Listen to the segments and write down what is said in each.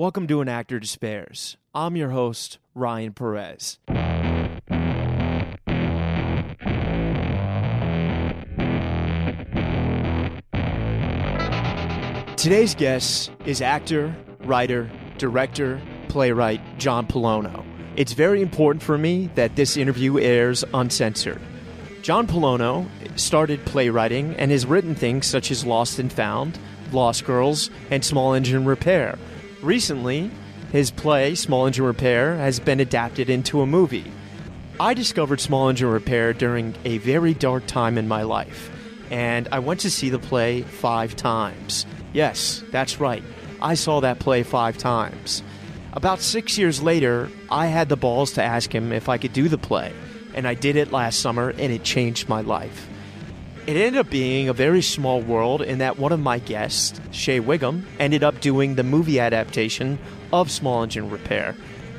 Welcome to An Actor Despairs. I'm your host, Ryan Perez. Today's guest is actor, writer, director, playwright John Pollono. It's very important for me that this interview airs uncensored. John Pollono started playwriting and has written things such as Lost and Found, Lost Girls, and Small Engine Repair. Recently, his play, Small Engine Repair, has been adapted into a movie. I discovered Small Engine Repair during a very dark time in my life, and I went to see the play five times. Yes, that's right. I saw that play five times. About six years later, I had the balls to ask him if I could do the play, and I did it last summer, and it changed my life. It ended up being a very small world in that one of my guests, Shea Whigham, ended up doing the movie adaptation of Small Engine Repair.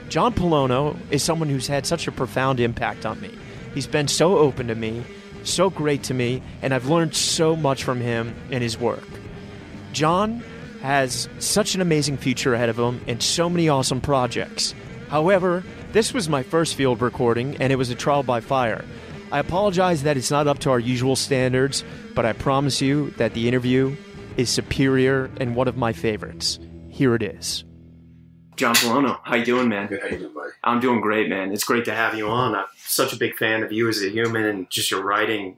John Pollono is someone who's had such a profound impact on me. He's been so open to me, so great to me, and I've learned so much from him and his work. John has such an amazing future ahead of him and so many awesome projects. However, this was my first field recording and it was a trial by fire. I apologize that it's not up to our usual standards, but I promise you that the interview is superior and one of my favorites. Here it is. John Pollono, how you doing, man? Good, how you doing, buddy? I'm doing great, man. It's great to have you on. I'm such a big fan of you as a human and just your writing.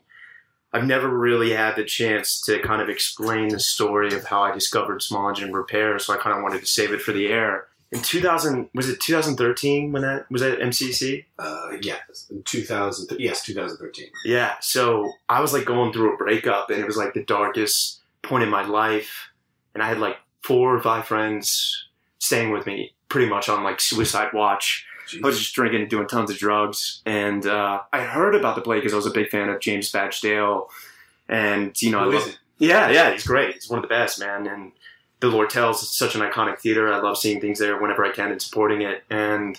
I've never really had the chance to kind of explain the story of how I discovered small engine repair, so I kind of wanted to save it for the air. In 2000, was it 2013 when that was that MCC? Uh, yeah, in 2000. Yes, 2013. Yeah. So I was like going through a breakup, and it was like the darkest point in my life, and I had like four or five friends staying with me, pretty much on like suicide watch. I was just drinking and doing tons of drugs. And uh, I heard about the play because I was a big fan of James Badge-Dale. And, you know, Who I love, yeah, yeah, he's great. He's one of the best, man. And the Lortels is such an iconic theater. I love seeing things there whenever I can and supporting it. And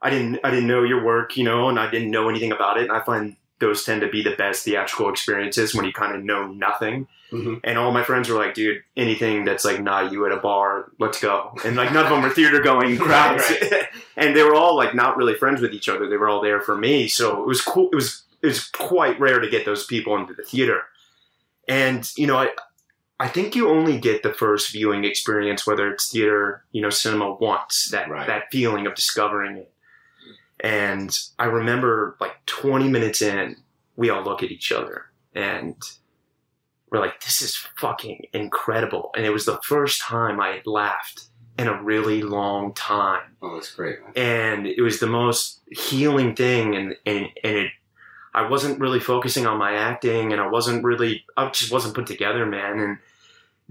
I didn't, I didn't know your work, you know, and I didn't know anything about it. And I find those tend to be the best theatrical experiences when you kind of know nothing. Mhm. And all my friends were like, dude, anything that's like not you at a bar, let's go. And like none of them were theater going crowds. Right, and they were all like not really friends with each other. They were all there for me. So it was cool. It was it was quite rare to get those people into the theater. And you know, I I think you only get the first viewing experience, whether it's theater, you know, cinema once, that Right. that feeling of discovering it. And I remember like 20 minutes in, we all look at each other and we're like, this is fucking incredible. And it was the first time I had laughed in a really long time Oh, that's great. and it was the most healing thing and and, and it I wasn't really focusing on my acting and I wasn't really I just wasn't put together man and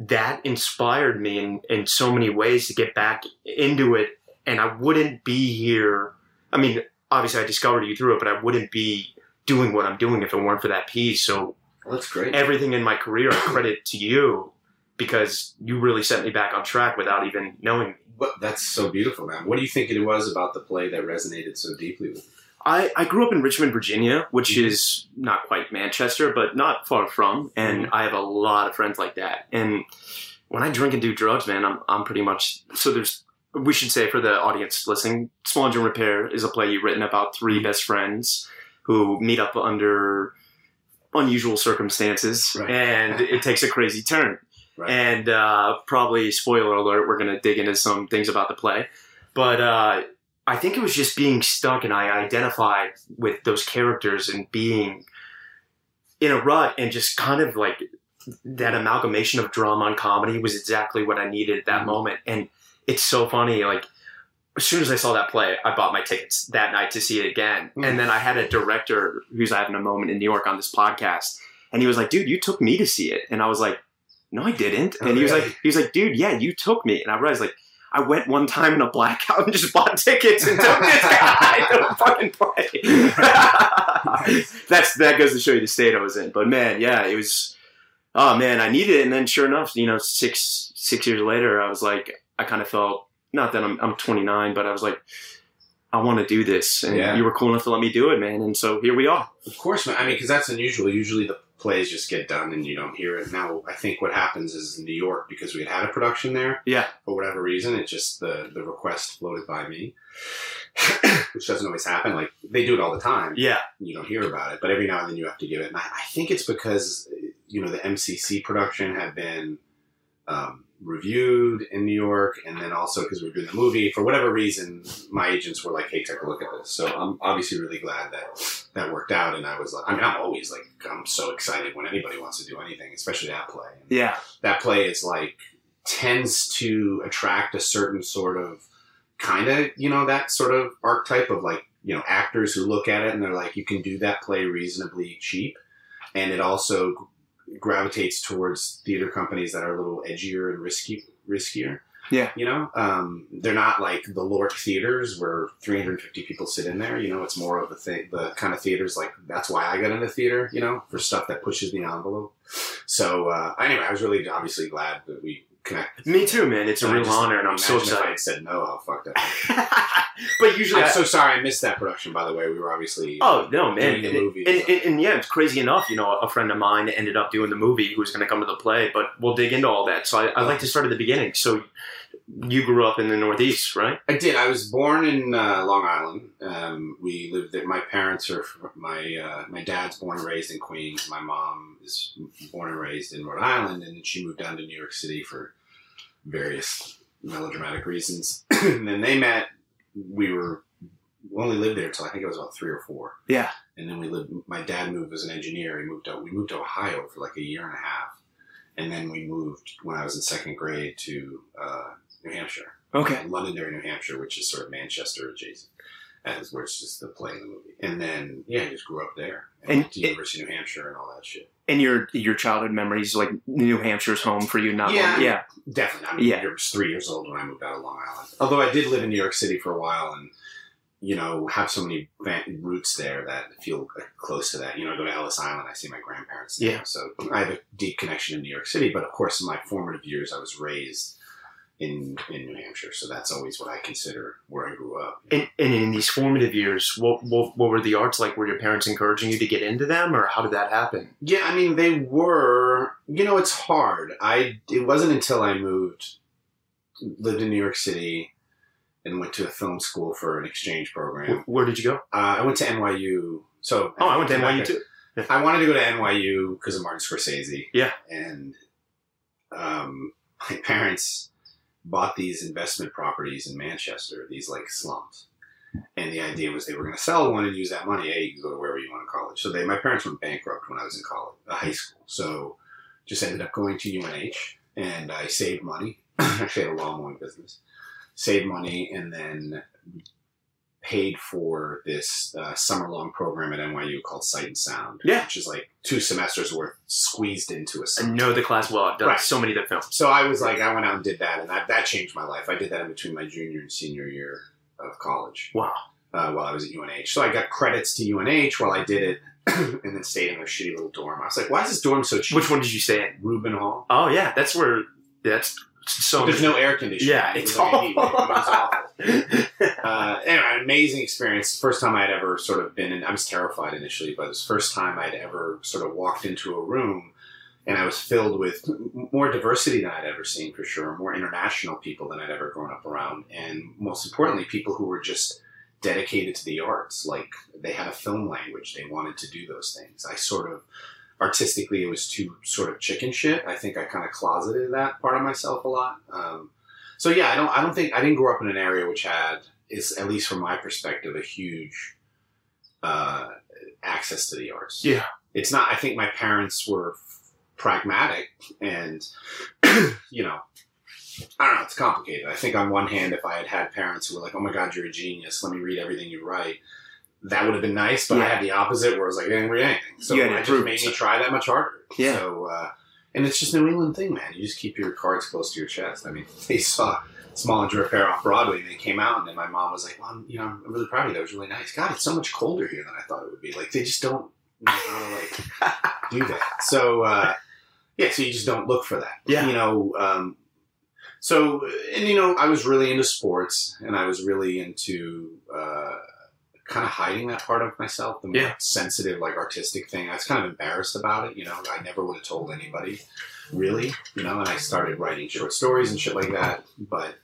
that inspired me in, in so many ways to get back into it and I wouldn't be here I mean obviously I discovered you through it but I wouldn't be doing what I'm doing if it weren't for that piece so Well, that's great. everything in my career I credit to you because you really set me back on track without even knowing me that's so beautiful, man. What do you think it was about the play that resonated so deeply with you? I, I grew up in Richmond, Virginia, which Mhm. is not quite Manchester, but not far from. And I have a lot of friends like that. And when I drink and do drugs, man, I'm, I'm pretty much so there's. We should say for the audience listening, Small Engine Repair is a play you've written about three best friends who meet up under unusual circumstances, Right. and it takes a crazy turn. Right. And uh, probably spoiler alert, we're going to dig into some things about the play, but uh, I think it was just being stuck, and I identified with those characters and being in a rut, and just kind of like that amalgamation of drama and comedy was exactly what I needed at that Mhm. moment. And it's so funny, like as soon as I saw that play, I bought my tickets that night to see it again. Mm. And then I had a director who's having a moment in New York on this podcast, and he was like, "Dude, you took me to see it," and I was like, "No, I didn't." And he was like, "He was like, dude, yeah, you took me," and I realized like. I went one time in a blackout and just bought tickets and took this guy to a fucking play. That's that goes to show you the state I was in. But man, yeah, it was. Oh man, I needed it, and then sure enough, you know, six six years later, I was like, I kind of felt not that I'm I'm 29, but I was like, I want to do this, and Yeah. you were cool enough to let me do it, man. And so here we are. Of course, man. I mean, because that's unusual. Usually, the plays just get done and you don't hear it. Now, I think what happens is in New York, because we had had a production there, Yeah. for whatever reason, it just the the request floated by me, which doesn't always happen. Like they do it all the time. Yeah. You don't hear about it, but every now and then you have to give it. And I, I think it's because you know the MCC production had been um, reviewed in New York, and then also because we were doing the movie, for whatever reason, my agents were like, "Hey, take a look at this." So I'm obviously really glad that that worked out. And I was like, I mean, I'm always like, I'm so excited when anybody wants to do anything, especially that play. And Yeah. that play is like tends to attract a certain sort of kind of you know that sort of archetype of like you know actors who look at it and they're like you can do that play reasonably cheap and it also gravitates towards theater companies that are a little edgier and risky riskier. Yeah. you know um, they're not like the lork theaters where 350 people sit in there. You know it's more of the thing the kind of theaters like that's why i got into theater you know for stuff that pushes the envelope. So uh, anyway i was really obviously glad that we connected Me too, man. It's a I real just- honor, and I'm so imagine If I had said no, how fucked up. but usually, I'm I- so sorry I missed that production. By the way, we were obviously. Oh no, man! And, the movie, and, and- and yeah, it's crazy enough. You know, a friend of mine ended up doing the movie who's going to come to the play, but we'll dig into all that. So I, I like to start at the beginning. So you grew up in the Northeast, right? I did. I was born in uh, Long Island. Um, we lived there. My parents are fr- my uh, my dad's born and raised in Queens. My mom is born and raised in Rhode Island, and then she moved down to New York City for various melodramatic reasons. and then they met. We were we only lived there until I think I was about three or four. Yeah. And then we lived. My dad moved as an engineer. He moved out. We moved to Ohio for like a year and a half, and then we moved when I was in second grade to uh, New Hampshire. Okay. Londonderry, New Hampshire, which is sort of Manchester adjacent, as where it's just the play in the movie. And then yeah, I just grew up there, and, And went to it- University of New Hampshire and all that shit. And your your childhood memories, like New Hampshire's home for you, not Yeah. yeah, Definitely, I mean, Yeah. I was three years old when I moved out of Long Island. Although I did live in New York City for a while, and you know have so many roots there that feel close to that. You know, I go to Ellis Island, I see my grandparents. There, Yeah. so I have a deep connection in New York City. But of course, in my formative years, I was raised in in New Hampshire, so that's always what I consider where I grew up. And, and in these formative years, what, what what were the arts like? Were your parents encouraging you to get into them, or how did that happen? Yeah, I mean they were. You know, it's hard. I it wasn't until I moved, lived in New York City, and went to a film school for an exchange program. Where did you go? Uh, I went to NYU. So Oh, I went to NYU too. I wanted to go to NYU because of Martin Scorsese. Yeah. and um, my parents bought these investment properties in Manchester, these like slums. And the idea was they were going to sell one and use that money. Hey, you can go to wherever you want in college. So they, my parents went bankrupt when I was in college, uh, high school. So just ended up going to UNH, and I saved money. Actually, had a lawn mowing business. Saved money, and then paid for this uh, summer long program at NYU called Sight and Sound. Yeah. which is like two semesters worth squeezed into a I summer. know the class well. I've done Right. so many of the films. So I was like, I went out and did that, and that, that changed my life. I did that in between my junior and senior year of college. Wow. Uh, while I was at UNH, so I got credits to UNH while I did it, and then stayed in their shitty little dorm. I was like, why is this dorm so cheap? Which one did you stay in? Rubin Hall. Oh yeah, that's where that's so. There's no air conditioning. Yeah, It it's like a. It awful. awful. uh, anyway, an amazing experience. First time I'd ever sort of been in. I was terrified initially, but it was the first time I'd ever sort of walked into a room, and I was filled with more diversity than I'd ever seen for sure, more international people than I'd ever grown up around, and most importantly, people who were just dedicated to the arts. Like they had a film language. They wanted to do those things. I sort of artistically it was too sort of chicken shit. I think I kind of closeted that part of myself a lot. Um, so yeah, I don't I don't think I didn't grow up in an area which had is at least from my perspective a huge uh, access to the arts. Yeah. it's not. I think my parents were pragmatic and you know. I don't know. It's complicated. I think on one hand, if I had had parents who were like, "Oh my God, you're a genius. Let me read everything you write," that would have been nice. But I had the opposite, where I was like, "I didn't read anything." So You had to it just made me try that much harder. Yeah. So, uh, and it's just a New England thing, man. You just keep your cards close to your chest. I mean, they saw Small Engine Repair off Broadway, and they came out, and then my mom was like, "Well, I'm- you know, I'm really proud of you. That was really nice. God, it's so much colder here than I thought it would be. Like, they just don't know how to like do that. So, uh, yeah, so you just don't look for that. Yeah. You know, um, so, and you know, I was really into sports and I was really into, uh, kind of hiding that part of myself, the more Yeah. sensitive, like artistic thing. I was kind of embarrassed about it. You know, I never would have told anybody, really. You know, and I started writing short stories and shit like that. But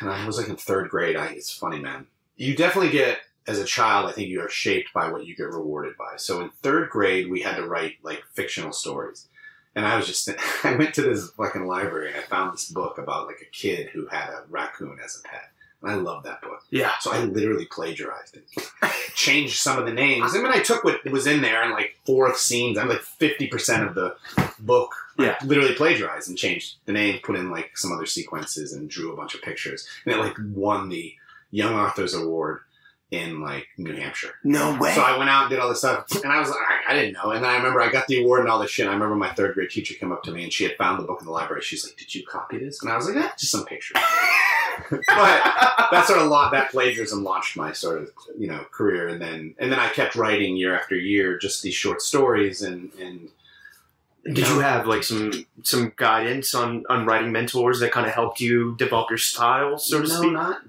and I was like in third grade. I, it's funny, man. You definitely get as a child. I think you are shaped by what you get rewarded by. So in third grade, we had to write like fictional stories. And I was just, I went to this fucking library and I found this book about like a kid who had a raccoon as a pet. I love that book. Yeah. So I literally plagiarized it. Changed some of the names. I mean, I took what was in there and like four scenes. I'm like 50% of the book. I Yeah. literally plagiarized and changed the name, put in like some other sequences and drew a bunch of pictures. And it like won the Young Authors Award in like New Hampshire. No way. So I went out and did all this stuff, and I was like, I, I didn't know. And I remember I got the award and all this shit. And I remember my third grade teacher came up to me and she had found the book in the library. She's like, "Did you copy this?" And I was like, "Yeah, just some pictures." but that sort of la- that plagiarism launched my sort of you know career, and then and then I kept writing year after year just these short stories and and. Did you have like some some guidance on on writing mentors that kind of helped you develop your style, so to no, speak? not.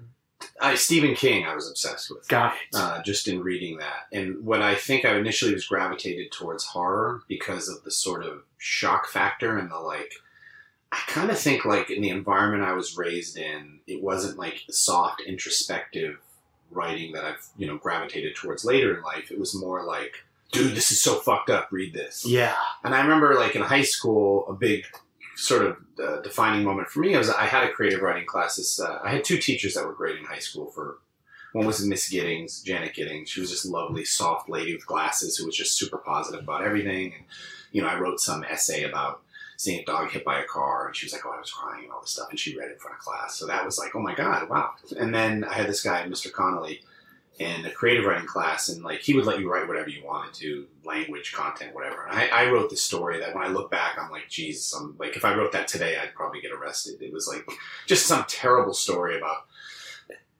I Stephen King, I was obsessed with. Got it. uh, just in reading that. And what I think I initially was gravitated towards horror because of the sort of shock factor and the like. I kind of think like in the environment I was raised in, it wasn't like soft, introspective writing that I've you know gravitated towards later in life. It was more like, dude, this is so fucked up. Read this. yeah. And I remember, like in high school, a big sort of uh, defining moment for me was I had a creative writing class. This, uh, I had two teachers that were great in high school. For one was Miss Giddings, Janet Giddings. She was just lovely, soft lady with glasses who was just super positive about everything. And you know, I wrote some essay about seeing a dog hit by a car, and she was like, "Oh, I was crying and all this stuff," and she read it in front of class. So that was like, "Oh my god, wow!" And then I had this guy, Mr. Connolly in a creative writing class, and like he would let you write whatever you wanted to, language, content, whatever. And I, I wrote this story that when I look back, I'm like, Jesus, I'm like, if I wrote that today, I'd probably get arrested. It was like just some terrible story about.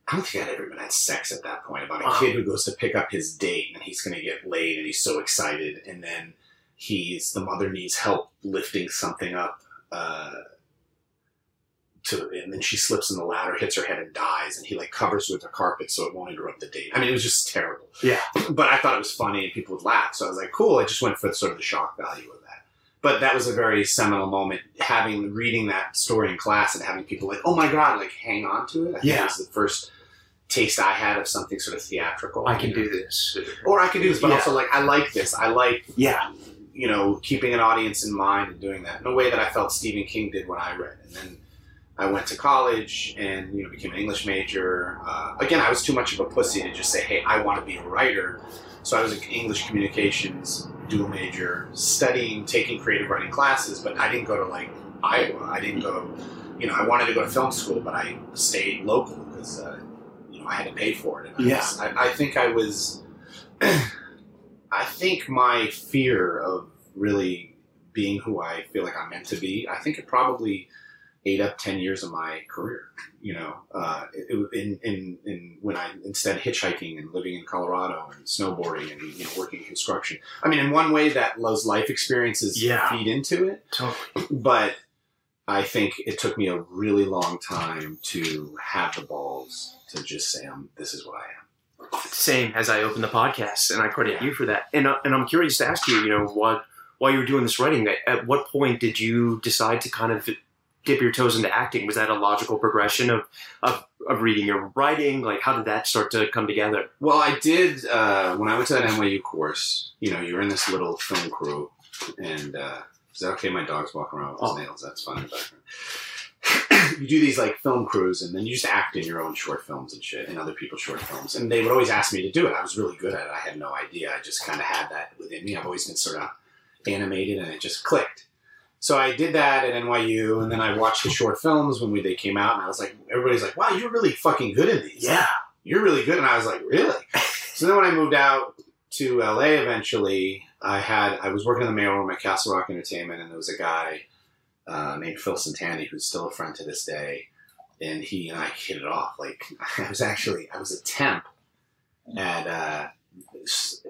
I don't think I'd ever even had sex at that point. About a kid who goes to pick up his date and he's going to get laid and he's so excited, and then he's the mother needs help lifting something up. Uh, to, and then she slips in the ladder, hits her head, and dies. And he like covers with a carpet so it won't interrupt the date. I mean, it was just terrible. Yeah. But I thought it was funny and people would laugh. So I was like, cool. I just went for sort of the shock value of that. But that was a very seminal moment, having reading that story in class and having people like, oh my god, like hang on to it. I think Yeah. it was the first taste I had of something sort of theatrical. I can do this. or I can do this, but Yeah. also like I like this. I like Yeah. You know, keeping an audience in mind and doing that in a way that I felt Stephen King did when I read. And then I went to college and you know became an English major. Uh, again, I was too much of a pussy to just say, "Hey, I want to be a writer." So I was an English communications dual major, studying, taking creative writing classes. But I didn't go to like Iowa. I didn't go. You know, I wanted to go to film school, but I stayed local because uh, you know I had to pay for it. And I Yeah. was- I, I think I was. I think my fear of really being who I feel like I'm meant to be, I think it probably ate up 10 years of my career, you know, uh, it, in, in, in when I instead hitchhiking and living in Colorado and snowboarding and, you know, working construction. I mean, in one way that those life experiences Yeah. feed into it, Totally. but I think it took me a really long time to have the balls to just say, um, this is what I am. Same as I opened the podcast, and I credit you for that. And uh, and I'm curious to ask you, you know, what while you were doing this writing, at- at what point did you decide to kind of dip your toes into acting? Was that a logical progression of of, of reading your writing? Like, how did that start to come together? Well, I did uh, when I went to that NYU course. You know, you're in this little film crew, and uh, is that okay? My dog's walking around with his Oh. nails. That's fun. In the background. you do these like film crews, and then you just act in your own short films and shit, and other people's short films. And they would always ask me to do it. I was really good at it. I had no idea. I just kind of had that within me. I've always been sort of animated, and it just clicked. So I did that at NYU, and then I watched the short films when we, they came out, and I was like, everybody's like, "Wow, you're really fucking good in these." Yeah. You're really good. And I was like, really? so then when I moved out to LA eventually, I had, I was working in the mailroom at Castle Rock Entertainment and there was a guy uh, named Phil Santani who's still a friend to this day. And he and I hit it off. Like I was actually, I was a temp at uh,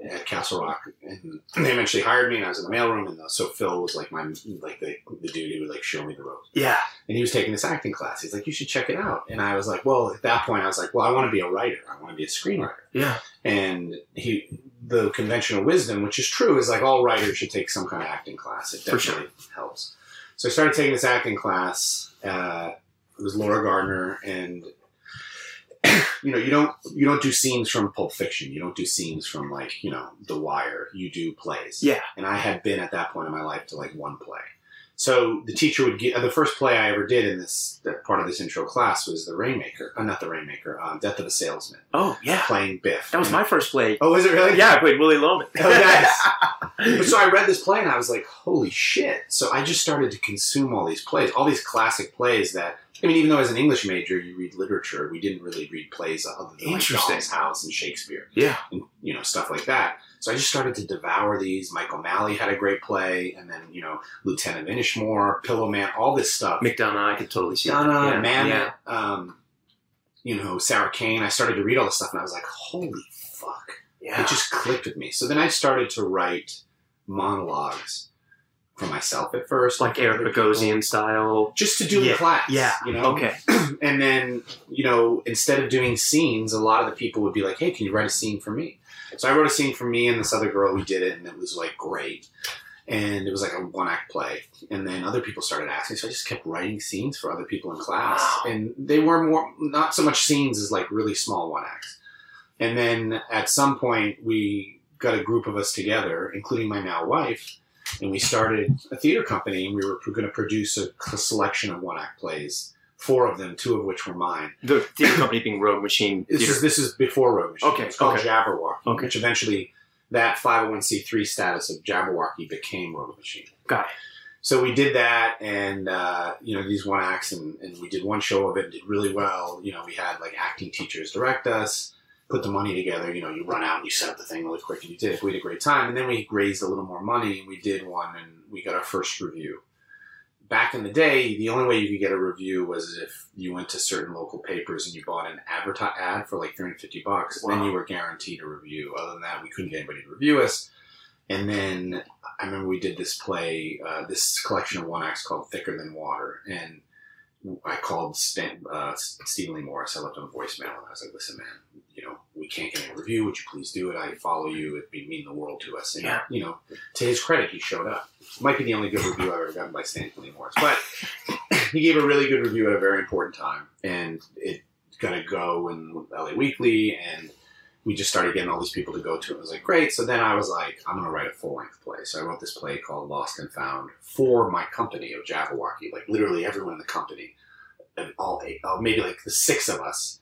at Castle Rock, and they eventually hired me, and I was in the mailroom, and so Phil was like my like the, the dude who would like show me the ropes, Yeah. and he was taking this acting class. He's like, "You should check it out," and I was like, "Well, at that point, I was like, well, I want to be a writer. I want to be a screenwriter." Yeah. And he, the conventional wisdom, which is true, is like all writers should take some kind of acting class. It definitely helps. So I started taking this acting class. Uh, it was Laura Gardner, and you know, you don't you don't do scenes from Pulp Fiction. You don't do scenes from like you know The Wire. You do plays. Yeah. And I had been at that point in my life to like one play. So the teacher would get the first play I ever did in this part of this intro class was the Rainmaker, uh, not the Rainmaker, uh, Death of a Salesman, Oh, yeah. playing Biff. That was And- my first play. Oh, is it really? Yeah, I played Willy Loman. Oh, nice. But so I read this play and I was like, holy shit. So I just started to consume all these plays, all these classic plays that, I mean, even though as an English major you read literature, we didn't really read plays other than like. Doll's House and Shakespeare yeah. and, you know, stuff like that. So I just started to devour these. Michael O'Malley had a great play and then, you know, Lieutenant Inishmore, Pillow Man, all this stuff. McDonagh, I could totally see that. Yeah. Mamet, yeah. um, you know, Sarah Kane. I started to read all this stuff and I was like, holy fuck Yeah. it just clicked with me. So then I started to write monologues for myself at first, like Eric Bogosian style. just to do Yeah, in class. Yeah. you know. Okay. And then you know, instead of doing scenes, a lot of the people would be like, "Hey, can you write a scene for me?" So I wrote a scene for me and this other girl. We did it, and it was like great. And it was like a one act play. And then other people started asking, so I just kept writing scenes for other people in class. Wow. And they were more not so much scenes as like really small one acts. And then at some point, we got a group of us together, including my now wife, and we started a theater company. And we were going to produce a selection of one act plays, four of them, two of which were mine. The theater company being Rogue Machine This Theater. is this is before Rogue Machine. Okay, it's called okay. Jabberwocky, Okay. which eventually that 501c3 status of Jabberwocky became Rogue Machine. Got it. So we did that, and uh, you know these one acts, and, and we did one show of it, and did really well. You know, we had like acting teachers direct us, put the money together. You know, you run out and you set up the thing really quick, and you did it. We had a great time, and then we raised a little more money, and we did one, and we got our first review. Back in the day, the only way you could get a review was if you went to certain local papers and you bought an adverti- ad for like 350 bucks. Then you were guaranteed a review. Other than that, we couldn't get anybody to review us. And then I remember we did this play, uh, this collection of one acts called Thicker Than Water. And I called Stan, uh, Steven Leigh Morris. I left him a voicemail and I was like, listen, man, we can't get a review. Would you please do it? I follow you. It'd be mean the world to us. And, Yeah. you know, to his credit, he showed up. Might be the only good review I've ever gotten by Stan Lee Morris. But he gave a really good review at a very important time. And it got to go in LA Weekly and we just started getting all these people to go to it. It was like, great. So then I was like, I'm going to write a full length play. So I wrote this play called Lost and Found for my company of Jabberwocky. Like literally everyone in the company, and all eight, oh, maybe like the six of us,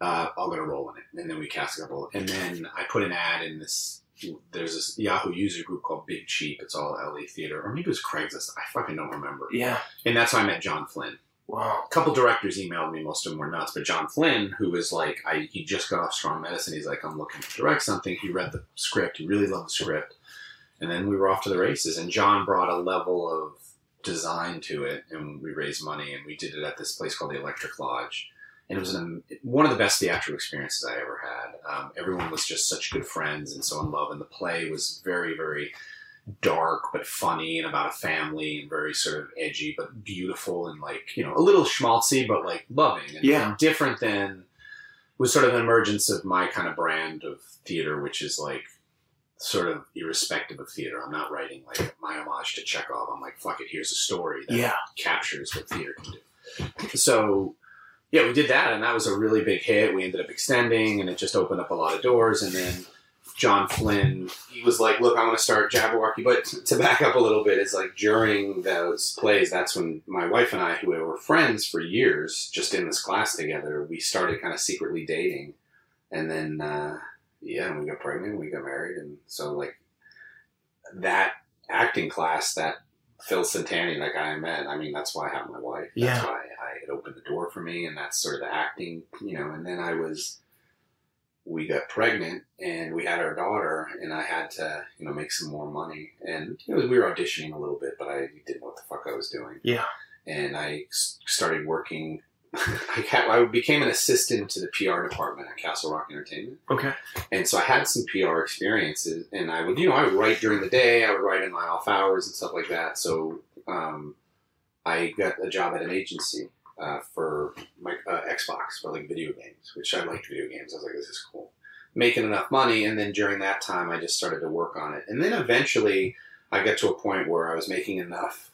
uh, all going to roll in it. And then we cast a couple. And then I put an ad in this. There's this Yahoo user group called Big Cheap. It's all LA theater, or maybe it was Craigslist. I fucking don't remember. Yeah. And that's how I met John Flynn Wow. a couple directors emailed me. Most of them were nuts, but John Flynn, who was like, I he just got off Strong Medicine. He's like, I'm looking to direct something. He read the script. He really loved the script, and then we were off to the races. And John brought a level of design to it, and we raised money, and we did it at this place called the Electric Lodge. And it was an, one of the best theatrical experiences I ever had. Um, everyone was just such good friends and so in love, and the play was very, very dark but funny and about a family and very sort of edgy but beautiful and like you know a little schmaltzy but like loving and, Yeah. and different than was sort of an emergence of my kind of brand of theater which is like sort of irrespective of theater i'm not writing like my homage to chekhov i'm like fuck it here's a story that Yeah. captures what theater can do so yeah we did that and that was a really big hit. We ended up extending and it just opened up a lot of doors. And then John Flynn, he was like, "Look, I want to start Jabberwocky." But to back up a little bit, it's like during those plays, that's when my wife and I, who were friends for years, just in this class together, we started kind of secretly dating, and then uh, yeah, we got pregnant, we got married, and so like that acting class, that Phil Santani, that guy I met, I mean, that's why I have my wife. That's Yeah. why I, it opened the door for me, and that's sort of the acting, you know. And then I was we got pregnant and we had our daughter and I had to, you know, make some more money. And you know, we were auditioning a little bit, but I didn't know what the fuck I was doing. Yeah. And I started working I, I became an assistant to the PR department at Castle Rock Entertainment. Okay. And so I had some PR experiences, and I would, you know, I would write during the day. I would write in my off hours and stuff like that. So um, I got a job at an agency uh, for my uh, Xbox for like video games, which I liked video games. I was like, this is cool, making enough money. And then during that time, I just started to work on it, and then eventually I got to a point where I was making enough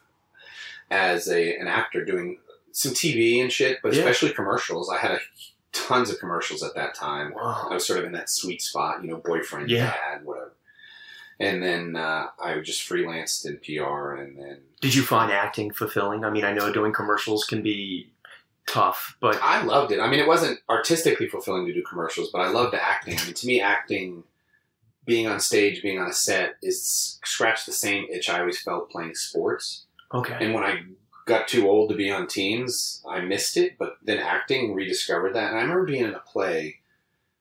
as a an actor doing some TV and shit, but Yeah. especially commercials. I had a, tons of commercials at that time. I was sort of in that sweet spot, you know, boyfriend, Yeah. dad, whatever. And then uh, I just freelanced in PR, and then Did you find acting fulfilling? I mean, I know doing commercials can be tough, but I loved it. I mean, it wasn't artistically fulfilling to do commercials, but I loved acting. I mean, to me, acting, being on stage, being on a set, is scratch the same itch I always felt playing sports. okay. And when I got too old to be on teams, I missed it. But then acting rediscovered that. And I remember being in a play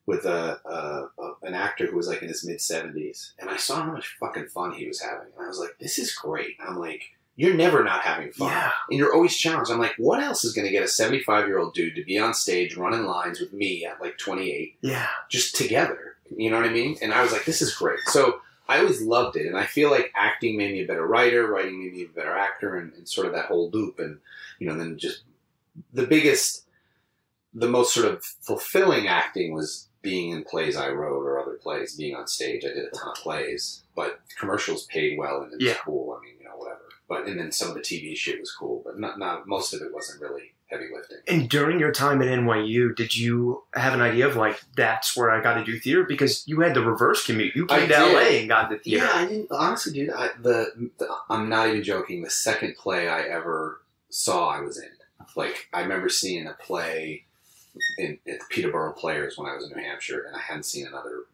with a, a, a an actor who was like in his mid seventies, and I saw how much fucking fun he was having, and I was like, "This is great." I'm like, "You're never not having fun." Yeah. and you're always challenged. I'm like, what else is going to get a 75 year old dude to be on stage running lines with me at like 28, Yeah. just together? You know what I mean? And I was like, this is great. So I always loved it, and I feel like acting made me a better writer, writing made me a better actor, and, and sort of that whole loop. And you know, then just the biggest, the most sort of fulfilling acting was being in plays I wrote or other plays, being on stage. I did a ton of plays, but commercials paid well and it was Yeah. cool. I mean, you know, whatever. But and then some of the TV shit was cool, but not not most of it wasn't really heavy lifting. And during your time at NYU, did you have an idea of like that's where I got to do theater? Because you had the reverse commute. You came to. LA and got the theater. Yeah, I didn't honestly, dude. I, the, the I'm not even joking. The second play I ever saw, I was in. Like I remember seeing a play in at the Peterborough Players when I was in New Hampshire, and I hadn't seen another.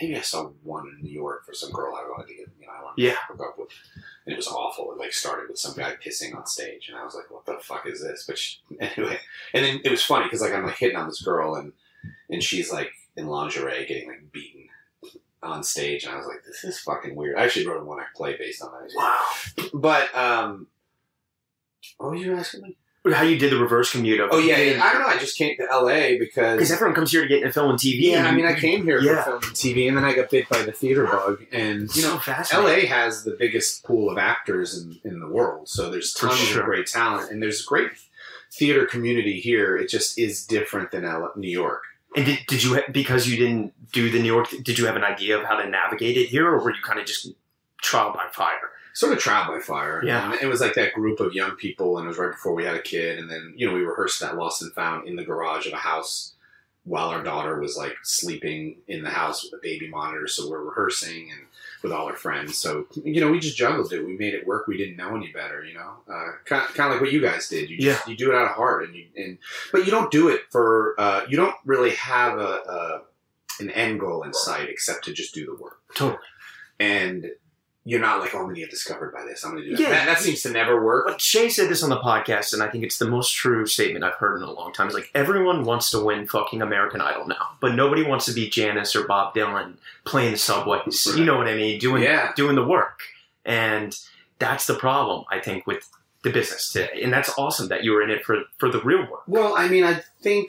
Maybe I saw one in New York for some girl I wanted to get, you know, I wanted Yeah. to hook up with, and it was awful. It like started with some guy pissing on stage, and I was like, "What the fuck is this?" But she, anyway, and then it was funny because like I'm like hitting on this girl, and and she's like in lingerie getting like beaten on stage, and I was like, "This is fucking weird." I actually wrote a one act play based on that. Wow. But um, what were you asking me? How you did the reverse commute of Oh yeah, yeah, I don't know. I just came to LA because because everyone comes here to get into film and TV. yeah, and I mean, I came here Yeah. for film and TV, and then I got bit by the theater bug, and you know. LA has the biggest pool of actors in, in the world, so there's tons sure. of great talent, and there's a great theater community here. It just is different than L- New York. And did, did you because you didn't do the New York? Did you have an idea of how to navigate it here, or were you kind of just trial by fire? sort of trial by fire. Yeah. And it was like that group of young people, and it was right before we had a kid. And then, you know, we rehearsed that Lost and Found in the garage of a house while our daughter was like sleeping in the house with a baby monitor. So we're rehearsing and with all our friends. So, you know, we just juggled it. We made it work. We didn't know any better, you know, uh, kind, of, kind of like what you guys did. You just, you do it out of heart and you, and, but you don't do it for, uh, you don't really have a, a, an end goal in sight except to just do the work Totally. and you're not like, oh, I'm to get discovered by this. I'm to do that. Yeah. that. That seems to never work. But Shea said this on the podcast, and I think it's the most true statement I've heard in a long time. It's like everyone wants to win fucking American Idol now, but nobody wants to be Janice or Bob Dylan playing the subways. You know what I mean? Doing Yeah. doing the work, and that's the problem I think with the business today. And that's awesome that you were in it for for the real work. Well, I mean, I think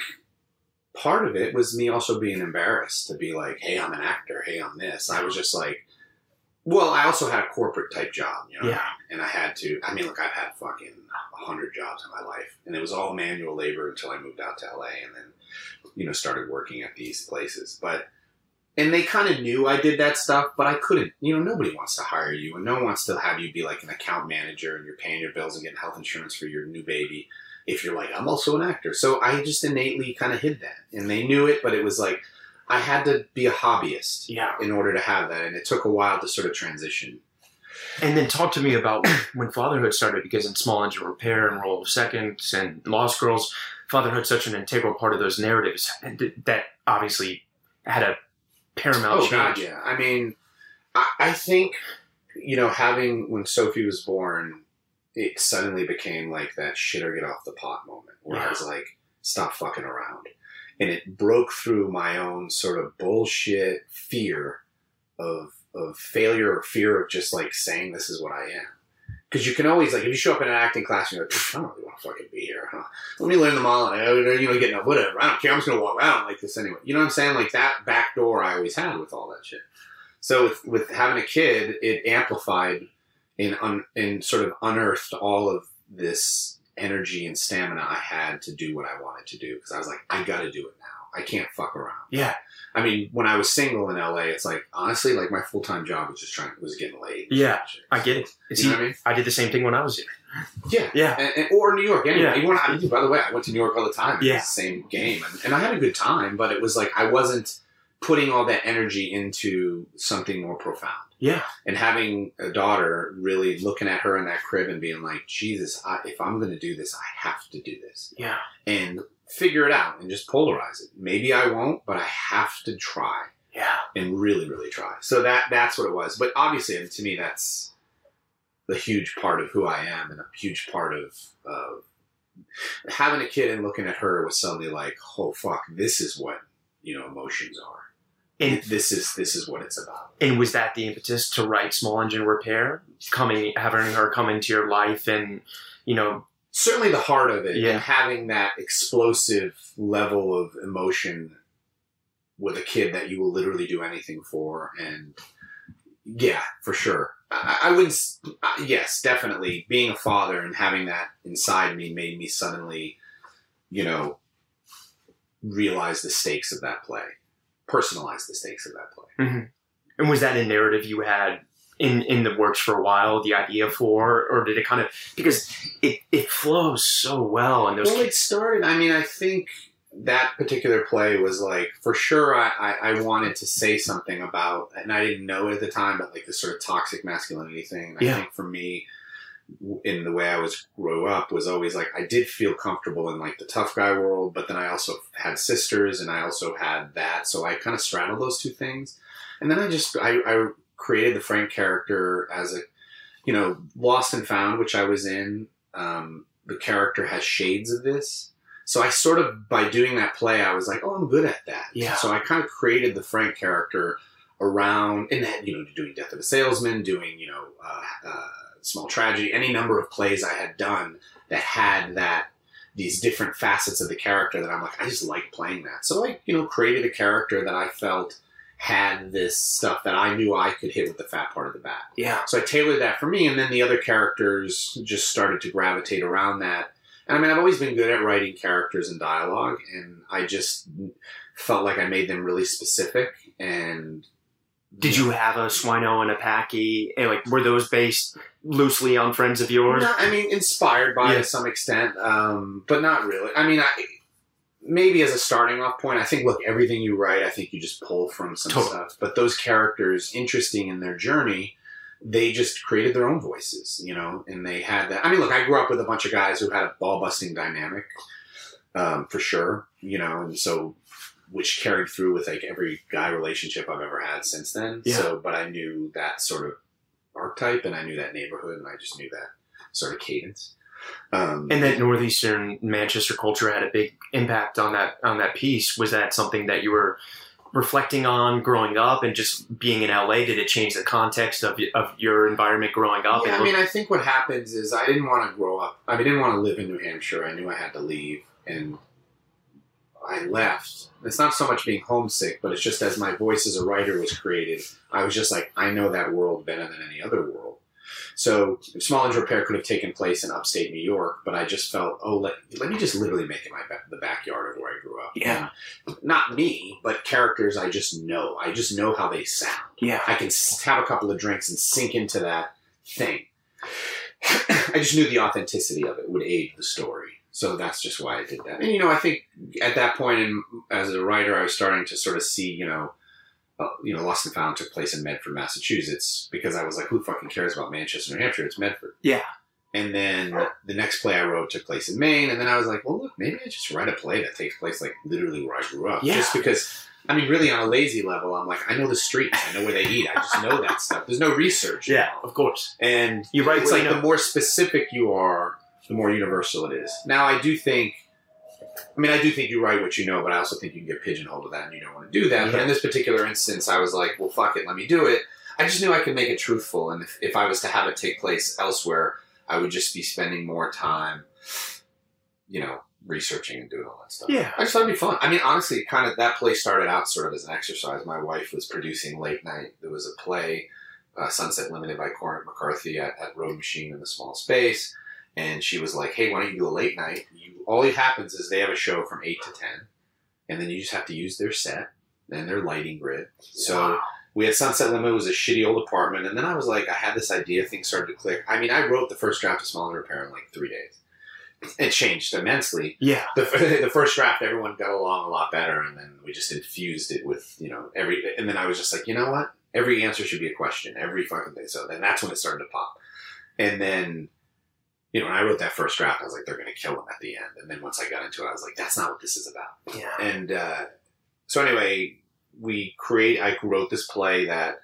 part of it was me also being embarrassed to be like, hey, I'm an actor. Hey, I'm this. I was just like, well, I also had a corporate type job, you know, Yeah. and I had to. I mean, look, I've had fucking a hundred jobs in my life, and it was all manual labor until I moved out to LA, and then you know started working at these places. But and they kind of knew I did that stuff, but I couldn't. You know, nobody wants to hire you, and no one wants to have you be like an account manager and you're paying your bills and getting health insurance for your new baby. If you're like, I'm also an actor, so I just innately kind of hid that, and they knew it, but it was like I had to be a hobbyist Yeah. in order to have that, and it took a while to sort of transition. And then talk to me about when fatherhood started, because in Small Engine Repair and Rules of Seconds and Lost Girls, fatherhood's such an integral part of those narratives and that obviously had a paramount Oh change. God, yeah. I mean, I, I think you know, having when Sophie was born, it suddenly became like that shit or get off the pot moment where I was like, stop fucking around, and it broke through my own sort of bullshit fear of of failure or fear of just like saying this is what I am. because you can always like if you show up in an acting class and you're like, I don't really want to fucking be here. Huh? Let me learn and I, you know, get no whatever. I don't care. I'm just gonna walk around like this anyway. You know what I'm saying? Like that back door I always had with all that shit. So with, with having a kid, it amplified and un, and sort of unearthed all of this energy and stamina I had to do what I wanted to do because I was like, I got to do it now. I can't fuck around. Yeah. I mean, when I was single in LA, it's like honestly, like my full time job was just trying was getting laid. Yeah, I get it. You know what I mean? I did the same thing when I was here. Yeah. Yeah. And, and- or New York, anyway. Yeah. Even when I, by the way, I went to New York all the time. Yeah. the same game, and, and I had a good time. But it was like I wasn't putting all that energy into something more profound. Yeah. And having a daughter, really looking at her in that crib and being like, Jesus, I, if I'm going to do this, I have to do this, Yeah. and figure it out, and just polarize it. Maybe I won't, but I have to try Yeah. and really, really try. So that that's what it was. But obviously, and to me, that's the huge part of who I am, and a huge part of of having a kid and looking at her was suddenly like, oh fuck, this is what you know emotions are. And This is this is what it's about. and was that the impetus to write Small Engine Repair? Coming having her come into your life and you know Certainly, the heart of it, Yeah. and having that explosive level of emotion with a kid that you will literally do anything for, and yeah, for sure. I, I wouldn't. uh, Yes, definitely. Being a father and having that inside me made me suddenly, you know, realize the stakes of that play, personalize the stakes of that play. Mm-hmm. and was that a narrative you had in in the works for a while, the idea for, or did it kind of because it it flows so well and those Well, it started. I mean, I think that particular play was like, for sure, I, I, I wanted to say something about, and I didn't know it at the time, but like this sort of toxic masculinity thing. I Yeah. think for me, in the way I was grew up, was always like I did feel comfortable in like the tough guy world, but then I also had sisters, and I also had that, so I kind of straddled those two things. And then I just I, I created the Frank character as a, you know, Lost and Found, which I was in. Um, the character has shades of this. So I sort of, by doing that play, I was like, oh, I'm good at that. Yeah. So I kind of created the Frank character around, and that, you know, doing Death of a Salesman, doing, you know, uh, uh, Small Tragedy, any number of plays I had done that had that, these different facets of the character that I'm like, I just like playing that. So I, you know, created a character that I felt had this stuff that I knew I could hit with the fat part of the bat. yeah So I tailored that for me, and then the other characters just started to gravitate around that. And I mean, I've always been good at writing characters and dialogue, and I just felt like I made them really specific. And Did you have a Swaino and a Packie? And like, were those based loosely on friends of yours? No, I mean, inspired by Yeah. to some extent, um, but not really. I mean, I, maybe as a starting off point, I think look, everything you write, I think you just pull from some Totally. stuff. But those characters, interesting in their journey, they just created their own voices, you know, and they had that. I mean, look, I grew up with a bunch of guys who had a ball busting dynamic, um, for sure, you know, and so which carried through with like every guy relationship I've ever had since then. Yeah. So, but I knew that sort of archetype, and I knew that neighborhood, and I just knew that sort of cadence. Um, And that northeastern Manchester culture had a big impact on that on that piece. Was that something that you were reflecting on growing up, and just being in LA? Did it change the context of of your environment growing up? yeah, I mean, I think what happens is I didn't want to grow up. I didn't want to live in New Hampshire. I knew I had to leave, and I left. It's not so much being homesick, but it's just as my voice as a writer was created, I was just like, I know that world better than any other world. So, Small Engine Repair could have taken place in upstate New York, but I just felt, oh, let, let me just literally make it my the backyard of where I grew up. Yeah. And not me, but characters I just know. I just know how they sound. yeah, I can have a couple of drinks and sink into that thing. I just knew the authenticity of it would aid the story. So that's just why I did that. And, you know, I think at that point, in, as a writer, I was starting to sort of see, you know, uh, you know, Lost and Found took place in Medford, Massachusetts, because I was like, who fucking cares about Manchester, New Hampshire? It's Medford. Yeah. And then the next play I wrote took place in Maine, and then I was like, well, look, maybe I just write a play that takes place like literally where I grew up, Yeah. just because. I mean, really, on a lazy level, I'm like, I know the streets, I know where they eat, I just know that stuff. There's no research, yeah, of course. and You write it's like know. the more specific you are, the more universal it is. Now, I do think, I mean, I do think you write what you know, but I also think you can get pigeonholed to that, and you don't want to do that. But in this particular instance, I was like, well, fuck it, let me do it. I just knew I could make it truthful, and if, if I was to have it take place elsewhere, I would just be spending more time, you know, researching and doing all that stuff. Yeah. I just thought it'd be fun. I mean, honestly, kind of that play started out sort of as an exercise. My wife was producing late night. There was a play, uh, Sunset Limited by Cormac McCarthy at, at Rogue Machine in the small space, and she was like, "Hey, why don't you do a late night? You, all it happens is they have a show from eight to ten, and then you just have to use their set and their lighting grid. So." Wow. we had Sunset it was a shitty old apartment, and then I was like, I had this idea, things started to click. I mean, I wrote the first draft of Small Engine Repair in like three days. It changed immensely. Yeah. The, the first draft, everyone got along a lot better, and then we just infused it with, you know, every, and then I was just like, you know what? Every answer should be a question, every fucking thing. So then that's when it started to pop. And then, you know, when I wrote that first draft, I was like, they're going to kill him at the end. And then once I got into it, I was like, that's not what this is about. Yeah. And uh, so anyway, we create. I wrote this play that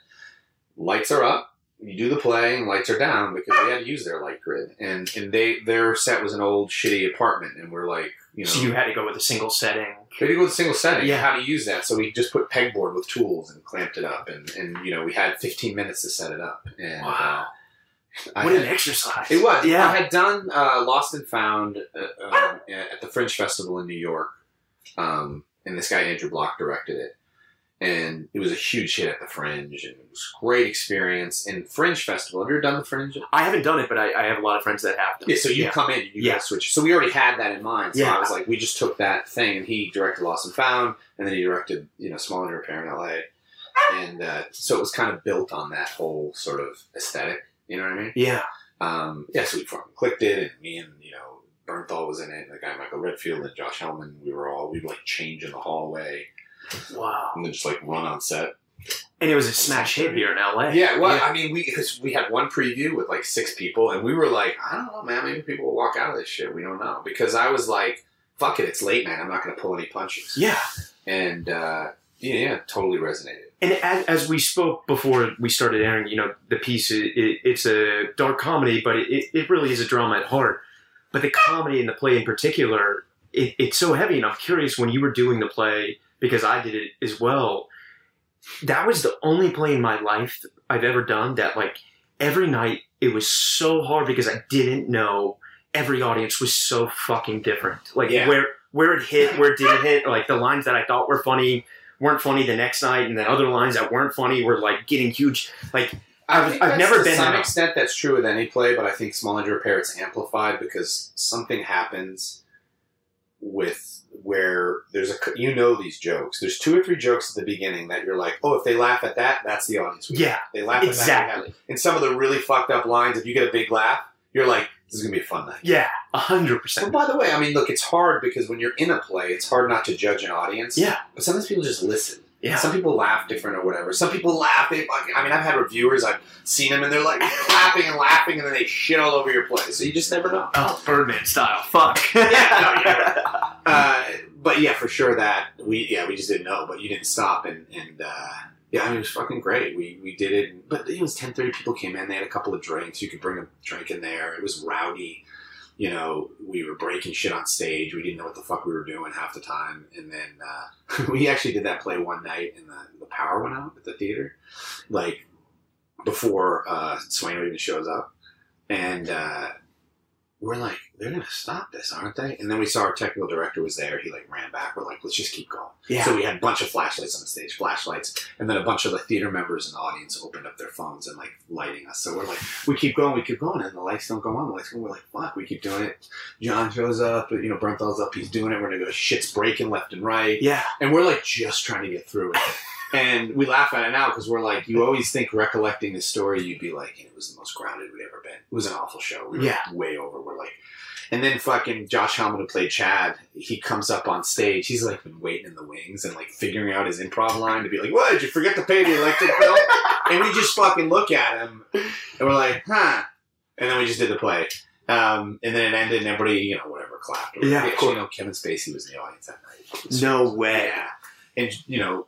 lights are up. You do the play and lights are down because they had to use their light grid, and and they their set was an old shitty apartment, and we're like, you know, So you had to go with a single setting. we had to go with a single setting. Yeah. How to use that? So we just put pegboard with tools and clamped it up, and and you know we had 15 minutes to set it up. And Wow. uh, I What had- an exercise. it was. Yeah. I had done uh, Lost and Found uh, um, at the Fringe Festival in New York, um, and this guy Andrew Block directed it, and it was a huge hit at the Fringe, and it was a great experience. And Fringe Festival, have you ever done the Fringe? I haven't done it, but I, I have a lot of friends that have done Yeah, it. so you yeah. come in, and you Yeah. switch. So we already had that in mind. So Yeah. I was like, we just took that thing, and he directed Lost and Found, and then he directed, you know, Small Engine Repair in L.A. And uh, so it was kind of built on that whole sort of aesthetic. You know what I mean? Yeah. Um, yeah, so we fucking clicked it, and me and you know Bernthal was in it, and the guy Michael Redfield and Josh Helman. We were all we'd like change in the hallway Wow. and then just like run on set. And it was a smash hit here in LA. Yeah, well, I mean, we cause we had one preview with like six people, and we were like, I don't know, man, maybe people will walk out of this shit. We don't know because I was like, fuck it, it's late night. I'm not going to pull any punches. Yeah. and uh, yeah, yeah, totally resonated. And as, as we spoke before we started airing, you know, the piece, it, it, it's a dark comedy, but it, it really is a drama at heart. But the comedy in the play in particular, it, it's so heavy. And I'm curious when you were doing the play, because I did it as well, that was the only play in my life I've ever done that, like, every night it was so hard because I didn't know every audience was so fucking different. Like, Yeah. where, where it hit, where it didn't hit, like the lines that I thought were funny weren't funny the next night, and then other lines that weren't funny were like getting huge. Like I've- I've never to been to some extent that's true with any play, but I think Small Engine Repair it's amplified because something happens with where there's a you know these jokes. There's two or three jokes at the beginning that you're like, oh, if they laugh at that, that's the audience. yeah, They laugh at Exactly. that. And some of the really fucked up lines, if you get a big laugh, you're like, this is gonna be a fun night. yeah, a hundred percent. by the way, I mean, look, it's hard because when you're in a play, it's hard not to judge an audience. Yeah, But sometimes people just listen. yeah, Some people laugh different or whatever. Some people laugh. They fucking, I mean, I've had reviewers, I've seen them, and they're like clapping and laughing, and then they shit all over your play. So you just never know. oh, Birdman style. Fuck. Yeah, no, yeah. Uh, but yeah, for sure that we, yeah, we just didn't know, but you didn't stop, and and uh, yeah, I mean, it was fucking great. We we did it, but it was ten thirty. People came in, they had a couple of drinks. You could bring a drink in there. It was rowdy. You know, we were breaking shit on stage. We didn't know what the fuck we were doing half the time, and then uh, we actually did that play one night, and the, the power went out at the theater, like before uh, Swaino even shows up, and. Uh, we're like, they're gonna stop this, aren't they? And then we saw our technical director was there. He like ran back. We're like, let's just keep going. yeah. So we had a bunch of flashlights on the stage, flashlights, and then a bunch of the theater members in the audience opened up their phones and like lighting us. So we're like, we keep going, we keep going, and the lights don't go on. The lights go. on. We're like, fuck, we keep doing it. John shows up, you know, Bernthal's up, he's doing it. We're gonna go, shit's breaking left and right, yeah, and we're like just trying to get through it. And we laugh at it now because we're like, you always think recollecting the story, you'd be like, and it was the most grounded we'd ever been. It was an awful show. We were Yeah. way over. We're like, and then fucking Josh who played Chad, he comes up on stage. He's like been waiting in the wings and like figuring out his improv line to be like, what, did you forget to pay the electric bill? and we just fucking look at him and we're like, huh. And then we just did the play. Um, and then it ended and everybody, you know, whatever, clapped. Or, Yeah, of Actually, you know, Kevin Spacey was in the audience that night. no way. Yeah. And, you know,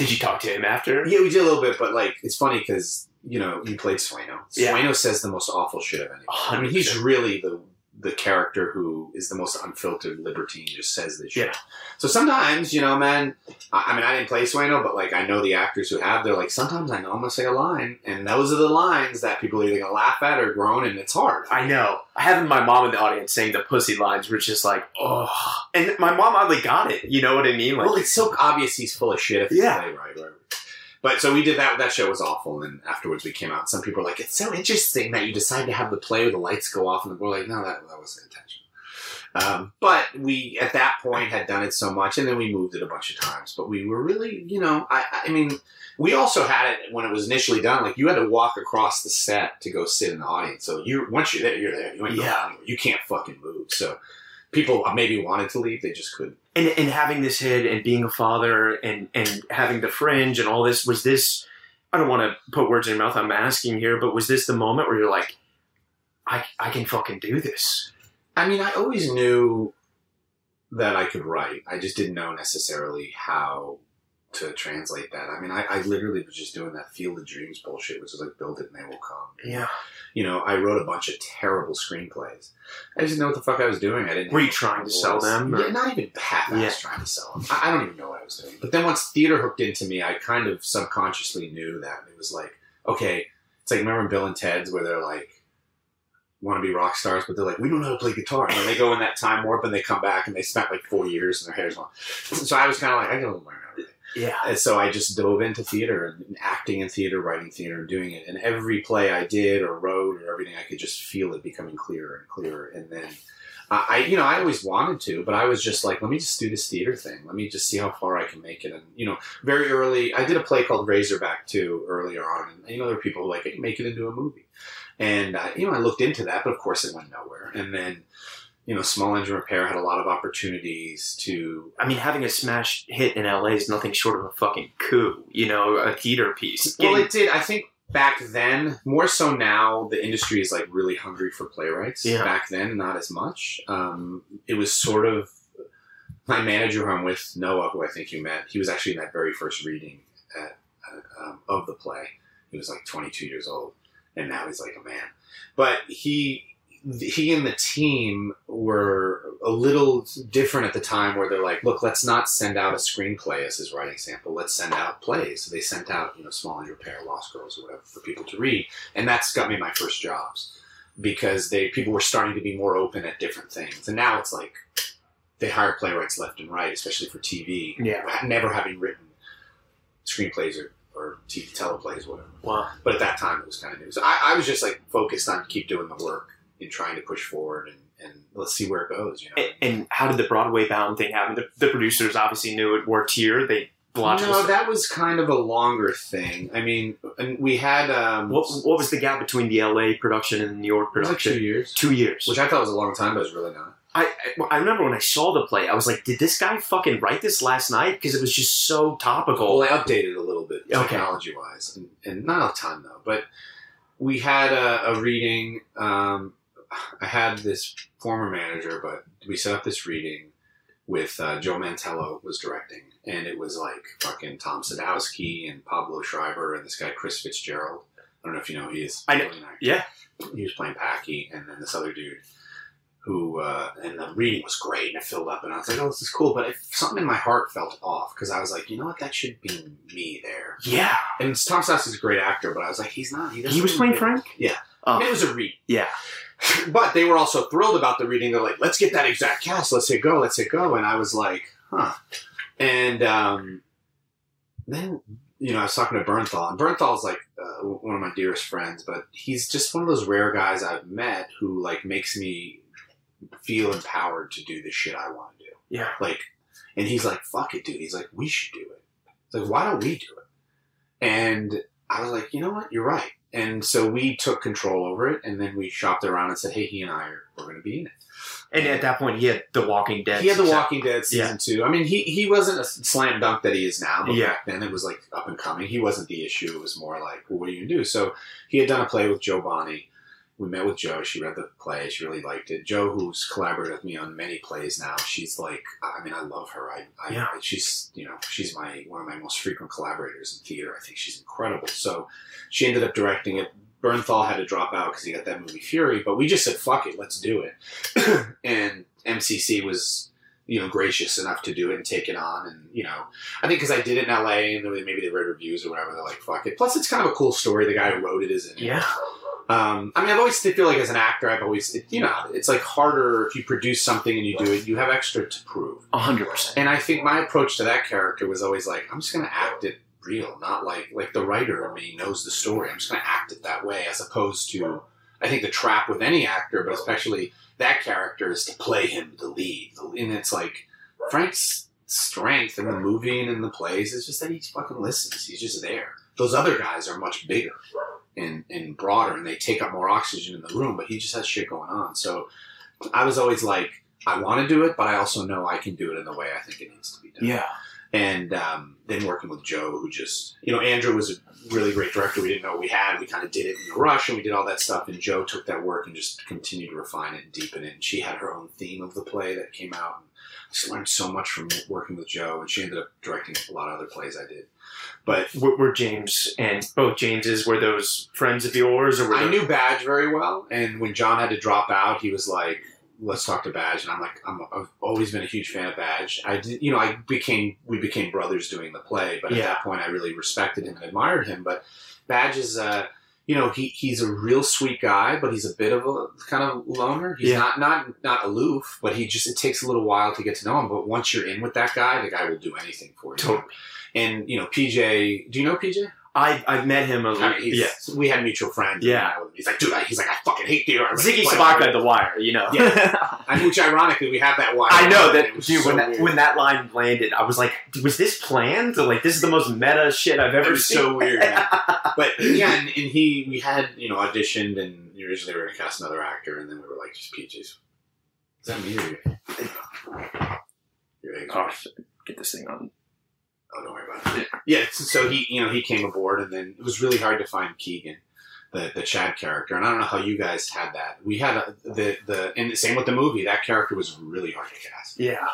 Did you talk to him after? yeah, we did a little bit, but like it's funny because you know you played Swaino. Yeah. Swaino says the most awful shit of anyone. I mean, he's really the the character who is the most unfiltered libertine just says this shit. Yeah. So sometimes, you know, man, I, I mean, I didn't play Swaino, but like I know the actors who have. They're like, sometimes I know I'm gonna say a line, and those are the lines that people are either gonna laugh at or groan, and it's hard. I know. Having my mom in the audience saying the pussy lines were just like, oh. And my mom oddly got it. You know what I mean? Like, well, it's so obvious he's full of shit if Yeah. yeah. play right, right. But so we did that. That show was awful, and then afterwards we came out. Some people were like, "It's so interesting that you decided to have the play where the lights go off," and we're like, "No, that that wasn't intentional." Um, but we at that point had done it so much, and then we moved it a bunch of times. But we were really, you know, I, I mean, we also had it when it was initially done. Like you had to walk across the set to go sit in the audience. So you once you're there, you're there. You Yeah. You can't fucking move. So people maybe wanted to leave, they just couldn't. And, and having this hit and being a father and, and having the fringe and all this, was this, I don't want to put words in your mouth, I'm asking here, but was this the moment where you're like, I, I can fucking do this? I mean, I always knew that I could write. I just didn't know necessarily how to translate that. I mean, I, I literally was just doing that field of dreams bullshit, which is like build it and they will come. Yeah. You know, I wrote a bunch of terrible screenplays. I just didn't know what the fuck I was doing. I didn't. Were you trying to sell them, or- Yeah, not even half-ass Yeah. trying to sell them. I, I don't even know what I was doing. But then once theater hooked into me, I kind of subconsciously knew that it was like, okay, it's like remember Bill and Ted's where they're like want to be rock stars, but they're like, we don't know how to play guitar. And then they go in that time warp and they come back and they spent like four years and their hair's long. So I was kind of like, I gotta learn write. Yeah. And so I just dove into theater and acting in theater, writing theater, and doing it. And every play I did or wrote or everything, I could just feel it becoming clearer and clearer. And then I, you know, I always wanted to, but I was just like, let me just do this theater thing. Let me just see how far I can make it. And you know, very early, I did a play called Razorback too earlier on, and you know, there were people who like, hey, make it into a movie. And uh, you know, I looked into that, but of course, it went nowhere. And then, you know, Small Engine Repair had a lot of opportunities to I mean, having a smash hit in LA is nothing short of a fucking coup, you know, a theater piece. Well, Getting- it did. I think back then, more so now, the industry is like really hungry for playwrights. Yeah. Back then, not as much. Um, it was sort of my manager who I'm with, Noah, who I think you met. He was actually in that very first reading at, uh, um, of the play. He was like 22 years old, and now he's like a man. But he he and the team were a little different at the time where they're like, look, let's not send out a screenplay as his writing sample. Let's send out plays. So they sent out, you know, Small Engine Repair, Lost Girls, or whatever, for people to read. And that's got me my first jobs because they people were starting to be more open at different things. And now it's like they hire playwrights left and right, especially for TV. Yeah. Never having written screenplays or, or TV teleplays, whatever. wow. But at that time, it was kind of new. So I, I was just like focused on keep doing the work and trying to push forward and, and let's see where it goes. You know. And, and how did the Broadway bound thing happen? The, the producers obviously knew it worked here. They logical. no, that was kind of a longer thing. I mean, and we had um, what, what was the gap between the LA production and the New York was like production? two years, Two years. which I thought was a long time, but it's really not. I, I I remember when I saw the play, I was like, did this guy fucking write this last night? Because it was just so topical. Well, I updated a little bit Okay. technology wise, and, and not a ton though. But we had a, a reading. Um, I had this former manager, but we set up this reading with uh, Joe Mantello was directing, and it was like fucking Tom Sadoski and Pablo Schreiber and this guy Chris Fitzgerald. I don't know if you know who he is. I know. Yeah. he was playing Packie, and then this other dude who uh, and the reading was great and it filled up and I was like, oh, this is cool, but if something in my heart felt off because I was like, you know what, that should be me there. yeah. And Tom Sasso's a great actor, but I was like, he's not. He, He was playing Frank? Yeah. Oh, I mean, it was a read, yeah. But they were also thrilled about the reading. They're like, let's get that exact cast. Let's hit go. Let's hit go. And I was like, huh. And um, then you know, I was talking to Bernthal, and Bernthal's like uh, one of my dearest friends, but he's just one of those rare guys I've met who like makes me feel empowered to do the shit I want to do. Yeah. Like, and he's like, fuck it, dude. He's like, we should do it. It's like, why don't we do it? And I was like, you know what? You're right. And so we took control over it, and then we shopped around and said, hey, he and I are we're going to be in it. And at that point, he had The Walking Dead. He had The. Walking Dead season two. I mean, he he wasn't a slam dunk that he is now, but Yeah. back then it was like up and coming. He wasn't the issue. It was more like, well, what are you gonna do? So he had done a play with Jo Bonney, we met with Joe. She read the play. She really liked it. Joe, who's collaborated with me on many plays now, she's like, I mean, I love her. I, I Yeah. she's, you know, she's my one of my most frequent collaborators in theater. I think she's incredible. So she ended up directing it. Bernthal had to drop out because he got that movie Fury, but we just said, "Fuck it, let's do it." and MCC was, you know, gracious enough to do it and take it on. And you know, I think because I did it in LA and maybe they read reviews or whatever, they're like, "Fuck it." Plus, it's kind of a cool story. The guy who wrote it is in it. Yeah. Um, I mean, I've always feel like as an actor, I've always, it, you know, it's like harder if you produce something and you do it, you have extra to prove. Hundred percent. And I think my approach to that character was always like, I'm just going to act it real, not like like the writer in me knows the story. I'm just going to act it that way, as opposed to, I think the trap with any actor, but especially that character, is to play him the lead, and it's like Frank's strength in the movie and in the plays is just that he fucking listens. He's just there. Those other guys are much bigger and, and broader and they take up more oxygen in the room, but he just has shit going on. So I was always like, I want to do it, but I also know I can do it in the way I think it needs to be done. Yeah. And um, then working with Joe, who just, you know, Andrew was a really great director. We didn't know what we had. We kind of did it in a rush and we did all that stuff. And Joe took that work and just continued to refine it and deepen it. And she had her own theme of the play that came out. And I just learned so much from working with Joe. And she ended up directing a lot of other plays I did. But Were, were James and both Jameses were those friends of yours, or were I knew Badge very well, and when John had to drop out, he was like, "Let's talk to Badge." And I'm like, I'm, I've always been a huge fan of Badge. I did, you know, I became we became brothers doing the play, but at Yeah. that point, I really respected him and admired him. But Badge is, uh, you know, he he's a real sweet guy, but he's a bit of a kind of loner. He's Yeah. not not not aloof, but he just it takes a little while to get to know him. But once you're in with that guy, the guy will do anything for you. Totally. And you know, PJ, do you know PJ? I I've met him a I little. mean, he's, Yeah. we had mutual friends. Yeah. he's like, dude, I, he's like, I fucking hate. I'm Ziggy Sobotka, The Wire. You know. I mean, which ironically, we have that wire. I know that, dude. so when that weird. when that line landed, I was like, "Was this planned? Like, this is the most meta shit I've ever seen." so weird. but yeah, and, and he, we had you know auditioned, and originally we were gonna cast another actor, and then we were like, just PJ's. Is that me or you? Your eggs? Oh, get this thing on. Oh, don't worry about it. Yeah, so he, you know, he came aboard, and then it was really hard to find Keegan, the the Chad character. And I don't know how you guys had that. We had a, the the and same with the movie. That character was really hard to cast. Yeah.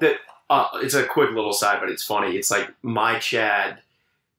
That uh, it's a quick little side, but it's funny. It's like my Chad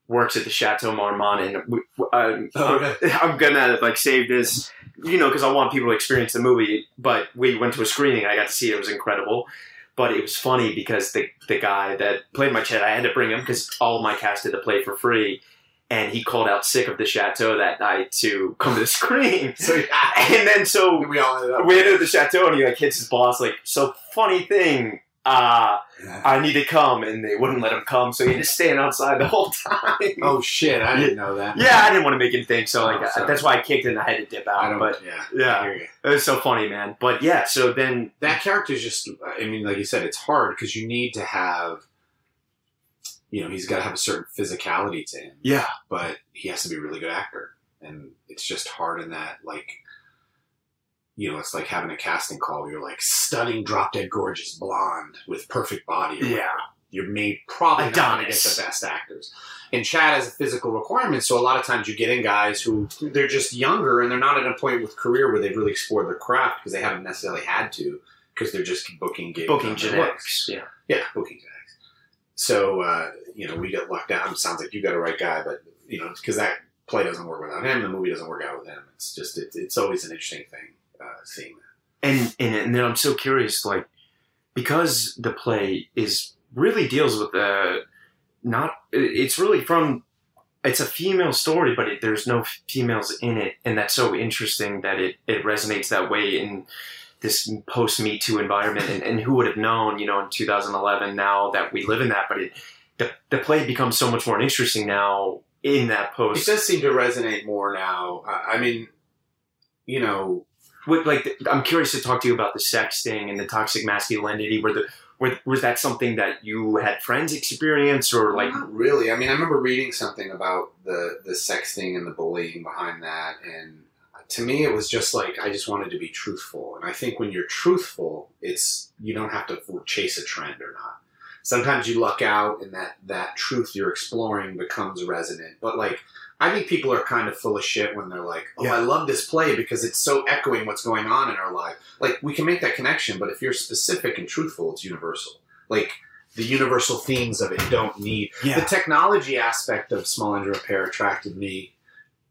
works at the Chateau Marmont, and we, uh, Oh, I'm gonna like save this, you know, because I want people to experience the movie. But we went to a screening. I got to see it. It was incredible. But it was funny because the the guy that played my chat, I had to bring him because all of my cast did the play for free. And he called out sick of the chateau that night to come to the screen. So And then so we all ended up. we ended at the chateau and he like hits his boss like, so funny thing, uh, I need to come and they wouldn't let him come, so he just stand outside the whole time. oh shit! I didn't know that. Yeah, I didn't want to make him think, so like Oh, that's why I kicked and I had to dip I out. don't. But yeah, yeah. I hear you. it was so funny, man. But yeah, so then that character is just i mean like you said it's hard because you need to have you know he's got to have a certain physicality to him yeah, but he has to be a really good actor and it's just hard in that like you know it's like having a casting call you're like stunning drop dead gorgeous blonde with perfect body yeah, whatever. you're made probably not to get the best actors. And chad has a physical requirement so a lot of times you get in guys who they're just younger and they're not at a point with career where they've really explored their craft because they haven't necessarily had to because they're just booking gigs booking genetics. Yeah, yeah booking genetics. So uh, you know we get lucked out. Sounds like you got a right guy but you know because that play doesn't work without him. The movie doesn't work out with him. It's just it, it's always an interesting thing uh, seeing that and, and and then I'm so curious, like because the play is really deals with the not. It's really from. It's a female story, but it, there's no females in it, and that's so interesting that it it resonates that way in this post Me Too environment. And, and who would have known, you know, in 2011 now that we live in that, but it the the play becomes so much more interesting now in that post. It does seem to resonate more now. I mean, you know, What, like I'm curious to talk to you about the sex thing and the toxic masculinity. Were the were, was that something that you had friends experience or like? not really. I mean, I remember reading something about the the sexting and the bullying behind that, and to me, it was just like I just wanted to be truthful. And I think when you're truthful, it's you don't have to chase a trend or not. sometimes you luck out and that that truth you're exploring becomes resonant. But like I think people are kind of full of shit when they're like, "Oh, Yeah. I love this play because it's so echoing what's going on in our life." Like we can make that connection, but if you're specific and truthful, it's universal. Like the universal themes of it don't need Yeah. the technology aspect of small engine repair attracted me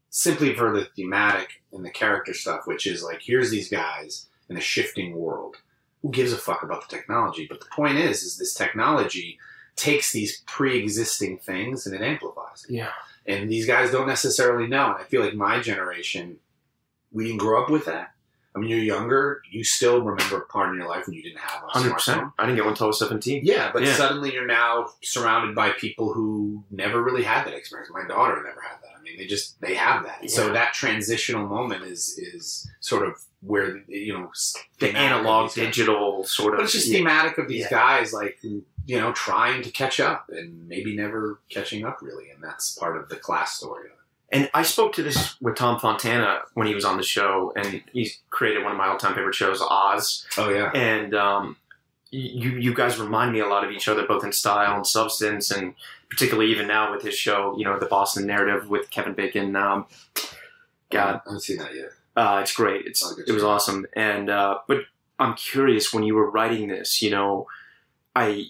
simply for the thematic and the character stuff, which is like here's these guys in a shifting world. Who gives a fuck about the technology? But the point is, is this technology takes these pre-existing things and it amplifies it. Yeah. And these guys don't necessarily know. And I feel like my generation, we didn't grow up with that. I mean, you're younger. You still remember a part of your life when you didn't have a Hundred smartphone. percent. I didn't get one until I was seventeen. Yeah, but Yeah. suddenly you're now surrounded by people who never really had that experience. My daughter never had that. I mean, they just they have that. So that transitional moment is is sort of where you know The analog digital sort of. But it's just yeah. thematic of these Yeah. guys, like you know, trying to catch up and maybe never catching up really, and that's part of the class story. of it. And I spoke to this with Tom Fontana when he was on the show, and he created one of my all-time favorite shows, Oz. Oh yeah, And um, you you guys remind me a lot of each other, both in style and substance, and particularly even now with his show, you know, the Boston Narrative with Kevin Bacon. Um, God, I haven't seen that yet. uh, it's great. It's Oh, it was awesome. And uh, but I'm curious when you were writing this, you know, I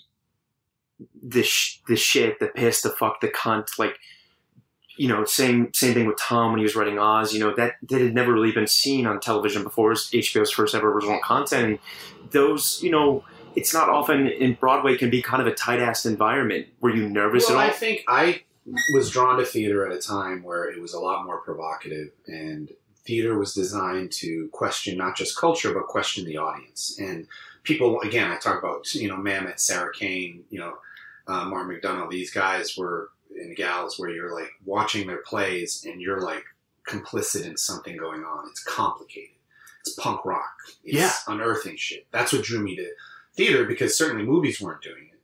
this sh- this shit, the piss, the fuck, the cunt, like you know, same same thing with Tom when he was writing Oz. You know that that had never really been seen on television before. It was HBO's first ever original content. And those, you know, it's not often in Broadway can be kind of a tight ass environment. Were you nervous Well, at I think I was drawn to theater at a time where it was a lot more provocative, and theater was designed to question not just culture but question the audience. And people, again, I talk about you know Mamet, Sarah Kane, you know uh, McDonagh. These guys were and gals where you're like watching their plays and you're like complicit in something going on. It's complicated. It's punk rock. It's Yeah. unearthing shit. That's what drew me to theater because certainly movies weren't doing it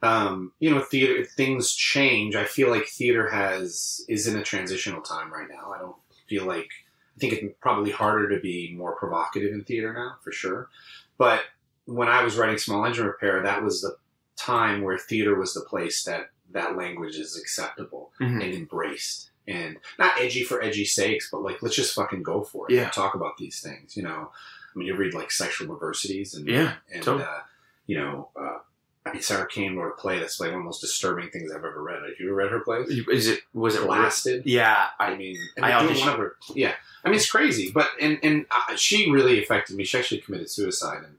um, you know, theater things change. I feel like theater has is in a transitional time right now. I don't feel like I think it's probably harder to be more provocative in theater now, for sure. But when I was writing Small Engine Repair, that was the time where theater was the place that that language is acceptable Mhm. and embraced. And not edgy for edgy sakes, but like let's just fucking go for it. Yeah. talk about these things. You know, I mean, you read like Sexual Perversities and Yeah, and totally. uh, you know, uh, I mean, Sarah Kane wrote a play that's like one of the most disturbing things I've ever read. Have you ever read her plays? Is it was it Blasted. Yeah, I I mean, I auditioned- one of her. Yeah, I mean, it's crazy, but and and uh, she really affected me. She actually committed suicide, and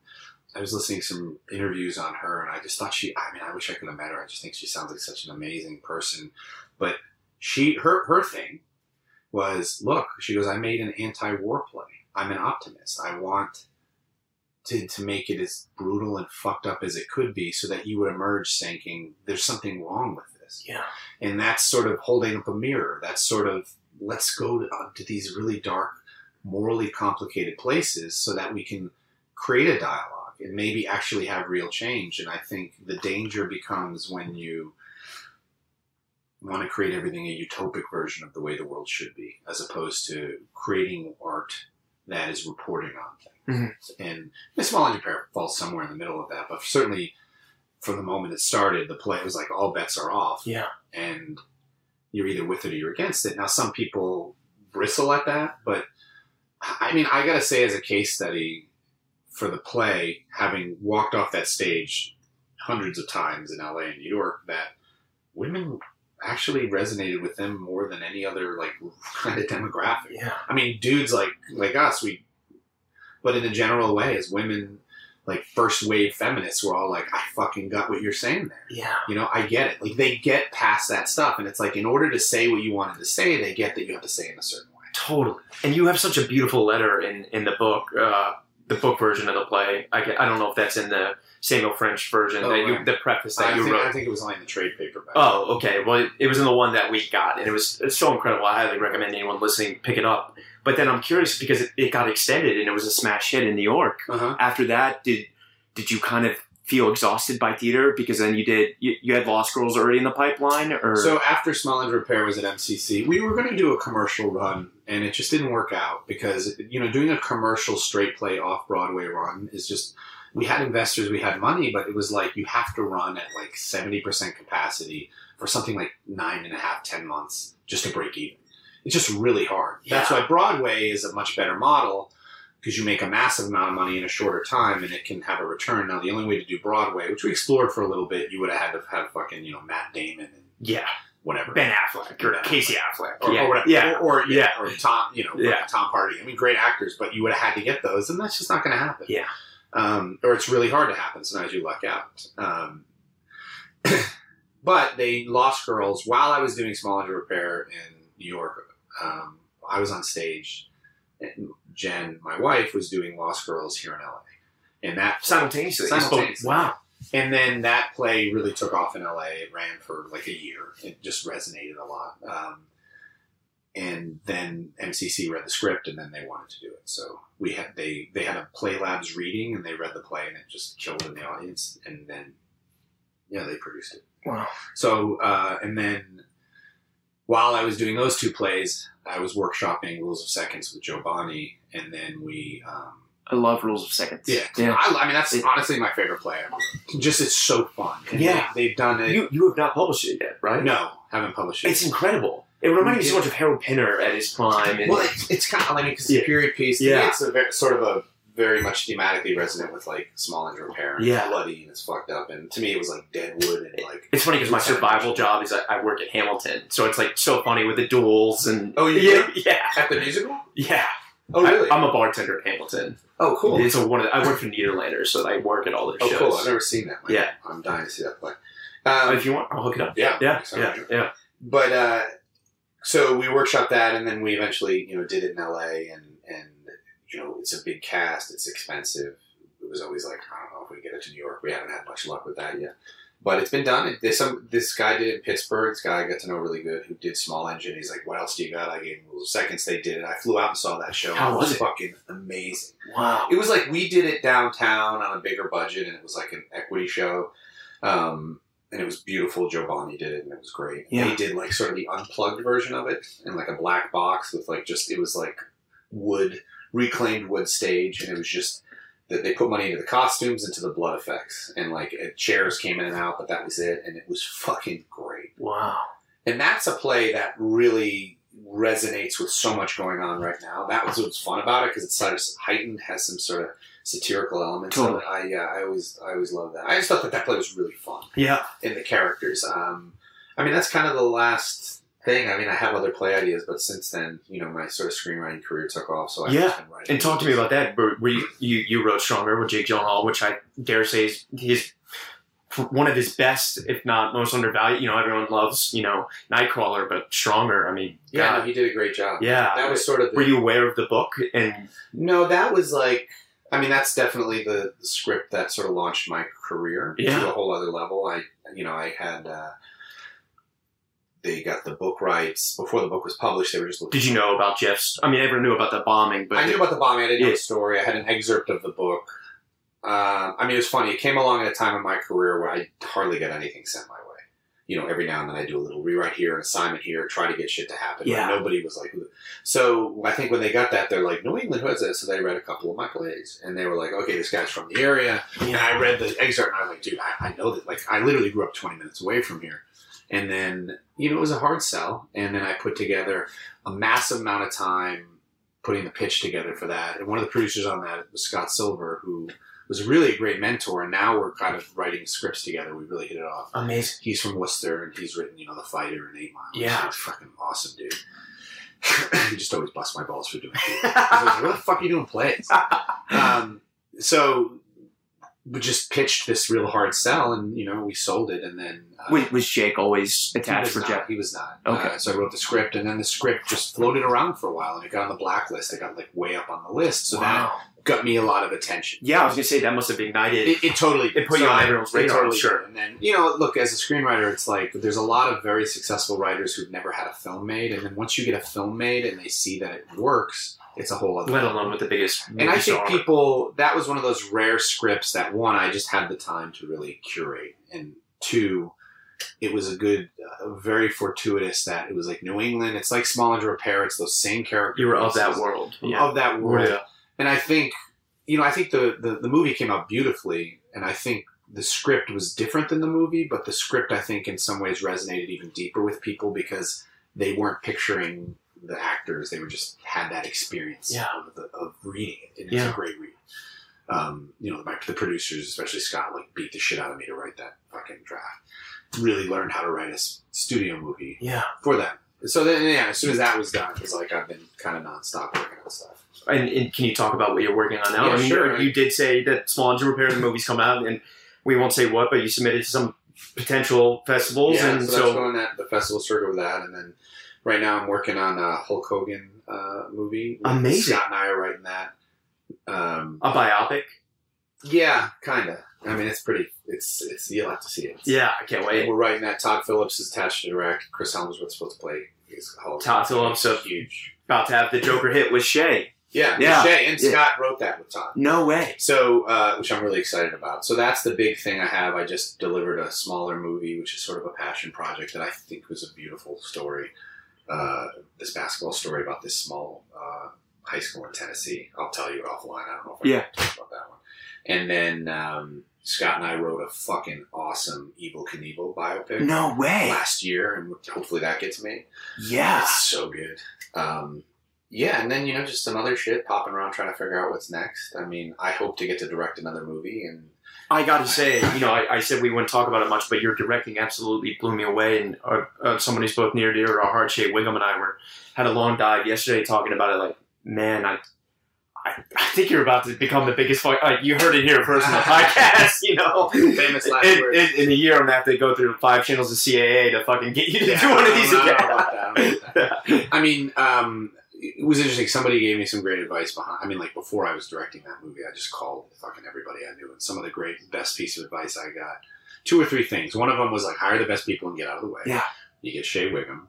I was listening to some interviews on her, and I just thought she. I mean, I wish I could have met her. I just think she sounds like such an amazing person. But she, her, her thing was, look, she goes, I made an anti-war play. I'm an optimist. I want to to make it as brutal and fucked up as it could be, so that you would emerge thinking there's something wrong with this yeah. and that's sort of holding up a mirror. That's sort of let's go to, uh, to these really dark, morally complicated places so that we can create a dialogue and maybe actually have real change. And I think the danger becomes when you want to create everything a utopic version of the way the world should be, as opposed to creating art that is reporting on things. Mm-hmm. And the Small Engine Repair falls somewhere in the middle of that, but certainly from the moment it started, the play was like all bets are off Yeah. and you're either with it or you're against it. Now, some people bristle at that, but I mean, I gotta say, as a case study for the play, having walked off that stage hundreds of times in LA and New York, that women actually resonated with them more than any other like kind of demographic. Yeah. I mean, dudes like like us, we, but in a general way, as women, like first wave feminists, were all like, "I fucking got what you're saying there." Yeah. You know, I get it. Like they get past that stuff, and it's like in order to say what you wanted to say, they get that you have to say it in a certain way. Totally. And you have such a beautiful letter in, in the book, uh, the book version of the play. I, I don't know if that's in the Samuel French version, Oh, that you, right. the preface that I you think, wrote. I think it was only in the trade paperback. Oh, okay. Well, it, it was in the one that we got, and it was it's so incredible. I highly recommend anyone listening pick it up. But then I'm curious because it, it got extended and it was a smash hit in New York. Uh-huh. After that, did did you kind of feel exhausted by theater because then you did you, you had Lost Girls already in the pipeline, or So after Small Engine Repair was at MCC, we were going to do a commercial run, and it just didn't work out because you know doing a commercial straight play off Broadway run is just we had investors, we had money, but it was like you have to run at like seventy percent capacity for something like nine and a half, ten months just to break even. It's just really hard. That's why Broadway is a much better model because you make a massive amount of money in a shorter time and it can have a return. Now, the only way to do Broadway, which we explored for a little bit, you would have had to have fucking you know Matt Damon and Yeah, whatever. Ben Affleck or Ben Casey Affleck. or, yeah, or whatever, yeah, or, or yeah, Yeah. or Tom, you know, Yeah. Tom Hardy. I mean, great actors, but you would have had to get those, and that's just not going to happen. Yeah. um, or it's really hard to happen. Sometimes you luck out. Um, but they lost girls while I was doing small engine repair in New York. Um, I was on stage, and Jen, my wife, was doing Lost Girls here in LA, and that simultaneously. Simultaneously. Wow. and then that play really took off in LA. It ran for like a year. It just resonated a lot. Um, and then MCC read the script, and then they wanted to do it. So we had they they had a play labs reading, and they read the play, and it just killed in the audience. And then yeah, they produced it. Wow. So uh, and then while I was doing those two plays, I was workshopping Rules of Seconds with Jo Bonney, and then we. Um, I love Rules of Seconds. yeah, yeah. I, I mean that's It- honestly my favorite play ever. Just it's so fun. And Yeah. they, have done it. You you have not published it yet, right? no, haven't published it. It's incredible. It reminded me so much of Harold Pinter at his prime. And well, it's, it's kind of like because Yeah. it's a period piece. Yeah. it's a very, sort of a very much thematically resonant with like small engine repair. And Yeah. bloody and it's fucked up. And to me, it was like Deadwood and like it's funny because my survival job is I, I work at Hamilton, so it's like so funny with the duels and Oh, yeah, yeah, at the musical. yeah. Oh really? I, am a bartender at Hamilton. oh cool. It's a, one of the, I work for Nederlanders, so I work at all their Oh shows. Oh, cool. I've never seen that. Like, Yeah. I'm dying to see that play. Uh, Um, if you want, I'll hook it up. yeah, Yeah, yeah, yeah. but uh, so we workshopped that, and then we eventually, you know, did it in LA, and and you know, it's a big cast, it's expensive. It was always like, I don't know if we get it to New York. We haven't had much luck with that yet, but it's been done. It- There's some this guy did it in Pittsburgh. This guy I got to know really good who did Small Engine. He's like, what else do you got? I gave him rules of seconds. They did it. I flew out and saw that show. How was it? Fucking amazing. Wow. It was like we did it downtown on a bigger budget, and it was like an equity show. Um, and it was beautiful. Jo Bonney did it, and it was great. Yeah. They did like sort of the unplugged version of it in like a black box with like just it was like wood, reclaimed wood stage, and it was just that they put money into the costumes, into the blood effects, and like uh, chairs came in and out, but that was it, and it was fucking great. Wow. And that's a play that really resonates with so much going on right now. That was what's fun about it because it's sort of heightened, has some sort of satirical elements. Totally. I yeah, I always I always love that. I just thought that that play was really fun Yeah. in the characters. Um, I mean, that's kind of the last thing. I mean, I have other play ideas, but since then, you know, my sort of screenwriting career took off. So I've Yeah. been writing. And talk to me about that. Were were you, you, you wrote Stronger with Jake Gyllenhaal, which I dare say is his one of his best, if not most undervalued. You know, everyone loves you know Nightcrawler, but Stronger. I mean, Yeah, no, he did a great job. yeah. That was sort of the, Were you aware of the book? And No, that was like. I mean, that's definitely the, the script that sort of launched my career Yeah. to a whole other level. I, you know, I had. Uh, they got the book rights before the book was published. They were just looking. did you know about Jeff's? I mean, everyone knew about the bombing, but I knew about the bombing. I didn't know Yeah. the story. I had an excerpt of the book. Um, I mean, it was funny. It came along at a time in my career where I hardly get anything sent my way. You know, every now and then I do a little rewrite here, an assignment here, try to get shit to happen. but Yeah. nobody was like, "Who-" so I think when they got that, they're like, New England, who is it? So they read a couple of my plays, and they were like, okay, this guy's from the area. And I read the excerpt, and I was like, dude, I, I know that. Like, I literally grew up 20 minutes away from here. And then, you know, it was a hard sell. And then I put together a massive amount of time putting the pitch together for that. And one of the producers on that was Scott Silver, who was really a great mentor. And now we're kind of writing scripts together. We really hit it off. amazing. He's from Worcester, and he's written, you know, The Fighter and Eight Mile. Yeah. He's fucking awesome, dude. he just always busts my balls for doing it. I was like, what the fuck are you doing plays? um, so we just pitched this real hard sell, and you know we sold it, and then uh, Wait, was Jake always attached for Jeff? He was not. Okay. Uh, so I wrote the script, and then the script just floated around for a while, and it got on the blacklist. It got like way up on the list, so that got me a lot of attention. Yeah, I was gonna say that must have ignited. It, it totally It put you on everyone's radar, totally sure. did. And then you know, look as a screenwriter, it's like there's a lot of very successful writers who've never had a film made, and then once you get a film made and they see that it works, it's a whole other. let alone with the biggest. and I think star. people that was one of those rare scripts that one I just had the time to really curate, and two, it was a good, uh, very fortuitous that it was like New England. It's like Small Engine Repair. It's those same characters. you were of that world. Yeah. of that world. Yeah. And I think you know, I think the, the the movie came out beautifully, and I think the script was different than the movie, but the script I think in some ways resonated even deeper with people because they weren't picturing the actors; they were just had that experience Yeah. of, the, of reading it, and it's Yeah. a great read. Um, you know, my, the producers, especially Scott, like beat the shit out of me to write that fucking draft. Really learned how to write a studio movie Yeah. for them. So then, yeah, as soon as that was done, it was like I've been kind of nonstop working on stuff. And, and can you talk about what you're working on now? Yeah, I mean, sure. you, you did say that Small Engine Repair the movie's come out, and we won't say what, but you submitted to some potential festivals, yeah, and so, so, that's going at the festival circuit with that, and then right now I'm working on a Hulk Hogan uh, movie. Amazing. Scott and I are writing that. Um, a biopic. yeah, kind of. I mean, it's pretty. It's it's you'll have to see it. Yeah, I can't wait. We're writing that. Todd Phillips is attached to direct. Chris Hemsworth's supposed to play. His Hulk. Todd Phillips, so- huge. About to have the Joker hit with Shea. Yeah, Yeah. Shea and Yeah. Scott wrote that with Todd. No way. So, uh, which I'm really excited about. So that's the big thing I have. I just delivered a smaller movie, which is sort of a passion project that I think was a beautiful story. Uh, this basketball story about this small uh, high school in Tennessee. I'll tell you offline. I don't know if I Yeah. can talk about that one. And then um, Scott and I wrote a fucking awesome Evel Knievel biopic No way. last year, and hopefully that gets made. Yeah. It's so good. Um, yeah, and then you know just some other shit popping around trying to figure out what's next. I mean, I hope to get to direct another movie, and I got to say, you know, I, I said we wouldn't talk about it much, but your directing absolutely blew me away. And uh, uh, someone who's both near and dear to our heart, Shea Whigham and I were had a long dive yesterday talking about it. Like, man, I. I, I think you're about to become the biggest fuck. Like you heard it here first in the podcast, you know. Famous last in, words. in, in a year, I'm gonna have to go through five channels of CAA to fucking get you to Yeah, do one of these again. I don't know about that. I mean, um, it was interesting. Somebody gave me some great advice behind. I mean, like before I was directing that movie, I just called fucking everybody I knew, and some of the great, best piece of advice I got. Two or three things. One of them was like hire the best people and get out of the way. Yeah. You get Shea Whigham,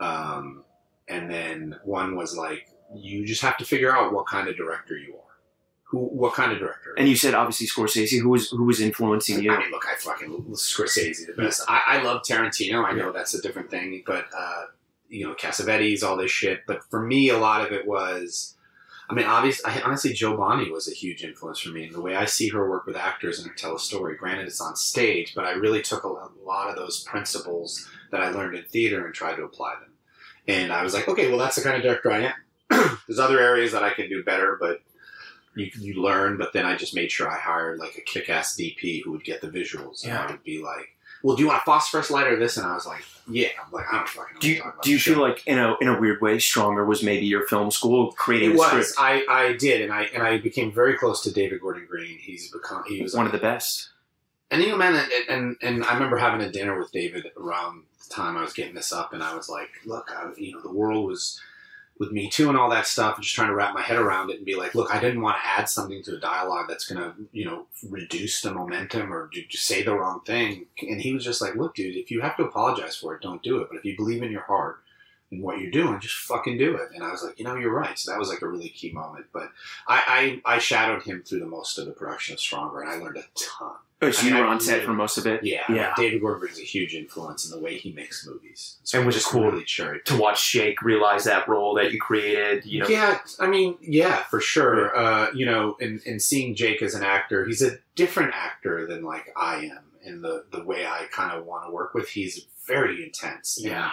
um, and then one was like you just have to figure out what kind of director you are. Who, what kind of director? And you said obviously Scorsese, who was who was influencing you. I mean, look, I fucking Scorsese the best. I, I love Tarantino. I know that's a different thing, but uh, you know, Cassavetes, all this shit. But for me, a lot of it was. I mean, obviously, I, honestly, Jo Bonney was a huge influence for me. And the way I see her work with actors and her tell a story, granted it's on stage, but I really took a, lot of those principles that I learned in theater and tried to apply them. And I was like, okay, well, that's the kind of director I am. There's other areas that I can do better, but you you learn. But then I just made sure I hired like a kick-ass DP who would get the visuals, and I would be like, "Well, do you want a phosphorus light or this?" And I was like, "Yeah." I'm like, "I don't fucking know." Do you you're talking about. do you feel like in a in a weird way, Stronger was maybe your film school creating it was? I, I did, and I and I became very close to David Gordon Green. He's become he was one of the best. And you know, man, and, and and I remember having a dinner with David around the time I was getting this up, and I was like, "Look, I, you know, the world was with Me Too and all that stuff, and just trying to wrap my head around it and be like, look, I didn't want to add something to a dialogue that's going to, you know, reduce the momentum or do, just say the wrong thing." And he was just like, "Look, dude, if you have to apologize for it, don't do it. But if you believe in your heart." And what you're doing, just fucking do it. And I was like, you know, you're right. So that was like a really key moment. But I, I, I shadowed him through the most of the production of Stronger, and I learned a ton. Oh, so I mean, you were on set for most of it. Yeah, Yeah. David Gordon brings a huge influence in the way he makes movies, so And which is cool. really. To watch Shake realize that role that you created, you know, Yeah, I mean, yeah, for sure. Uh, you know, and, and seeing Jake as an actor, he's a different actor than like I am in the the way I kind of want to work with. He's very intense. Yeah.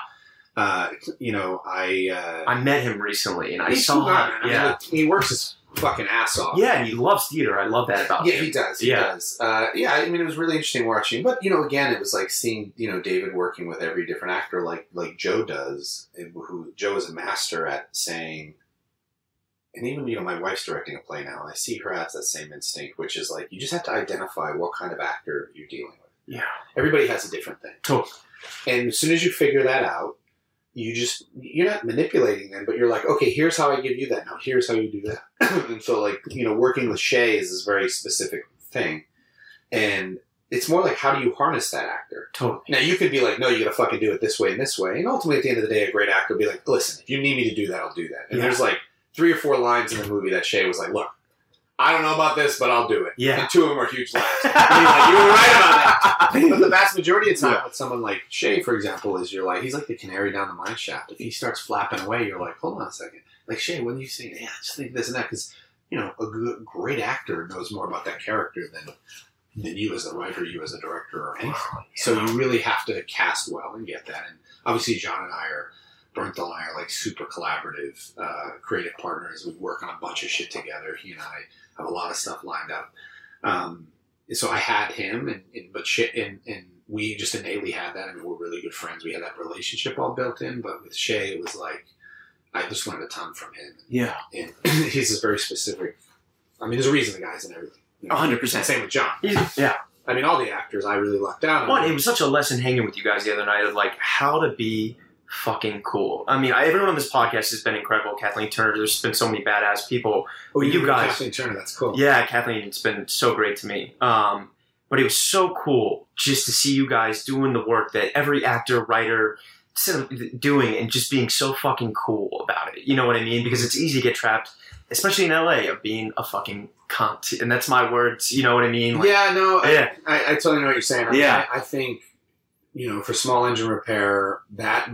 Uh, you know, I uh, I met him recently and I saw, him. hard. I mean, yeah, look, he works his fucking ass off. yeah, and he loves theater. I love that about Yeah, him. Yeah, he does. He Yeah. does. Uh, yeah, I mean, it was really interesting watching. But you know, again, it was like seeing you know David working with every different actor, like like Joe does. Who Joe is a master at saying. And even you know, my wife's directing a play now, and I see her has that same instinct, which is like you just have to identify what kind of actor you're dealing with. Yeah. Everybody has a different thing, Totally. and as soon as you figure that out, you just you're not manipulating them, but you're like, okay, here's how I give you that. Now here's how you do that. and so like you know, working with Shea is this very specific thing, and it's more like how do you harness that actor. Totally. Now you could be like, no, you got to fucking do it this way and this way, and ultimately at the end of the day, a great actor will be like, listen, if you need me to do that, I'll do that. And Yeah. there's like three or four lines in the movie that Shea was like, look. I don't know about this, but I'll do it. Yeah. And two of them are huge laughs. Like, you were right about that but the vast majority of time Yeah. with someone like Shea, for example, is you're like he's like the canary down the mine shaft. If he starts flapping away, you're like, hold on a second. Like Shea, what are you saying? Yeah, just think this and that because you know, a good, great actor knows more about that character than than you as a writer, you as a director, or anything. So you really have to cast well and get that. And obviously, John and I are, Bernthal and I are like super collaborative, uh, creative partners. We work on a bunch of shit together. He and I have a lot of stuff lined up. Um, so I had him, and, and but shit, and, and we just innately had that. I mean, we're really good friends. We had that relationship all built in. But with Shea, it was like I just learned a ton from him. Yeah. And he's just very specific. I mean, there's a reason the guy's in everything. A hundred percent. Same with John. He's- yeah. I mean, all the actors I really lucked out on. One, it was such a lesson hanging with you guys the other night of like how to be fucking cool. I mean, I, everyone on this podcast has been incredible. Kathleen Turner, there's been so many badass people. oh, you you guys-. Kathleen Turner, that's cool. Yeah, Kathleen, it's been so great to me. Um, but it was so cool just to see you guys doing the work that every actor, writer, doing and just being so fucking cool about it. You know what I mean? Because it's easy to get trapped, especially in LA, of being a fucking cunt. And that's my words. You know what I mean? Like, yeah, no, I- Yeah. I, I totally know what you're saying. I mean, Yeah. I, I think you know, for small engine repair, that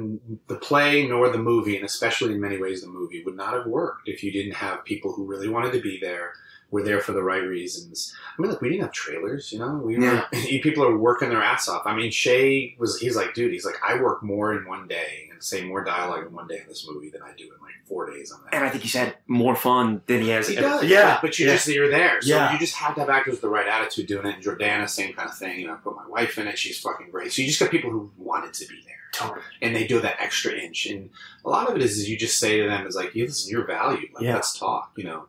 the play nor the movie, and especially in many ways the movie, would not have worked if you didn't have people who really wanted to be there, were there for the right reasons. I mean, look, we didn't have trailers, you know. We were, people are working their ass off. I mean, Shea was, he's like, dude, he's like, I work more in one day and say more dialogue in one day in this movie than I do in like four days on that. And I think he's had more fun than he has. He ever- does, Yeah. But you yeah. just you're there, so Yeah. you just have to have actors with the right attitude doing it. And Jordana, same kind of thing. You know, I put my wife in it; she's fucking great. So you just got people who wanted to be there, Totally. and they do that extra inch. And a lot of it is, is you just say to them, "Is like, yeah, listen, you're valued. Like, Yeah. let's talk." You know,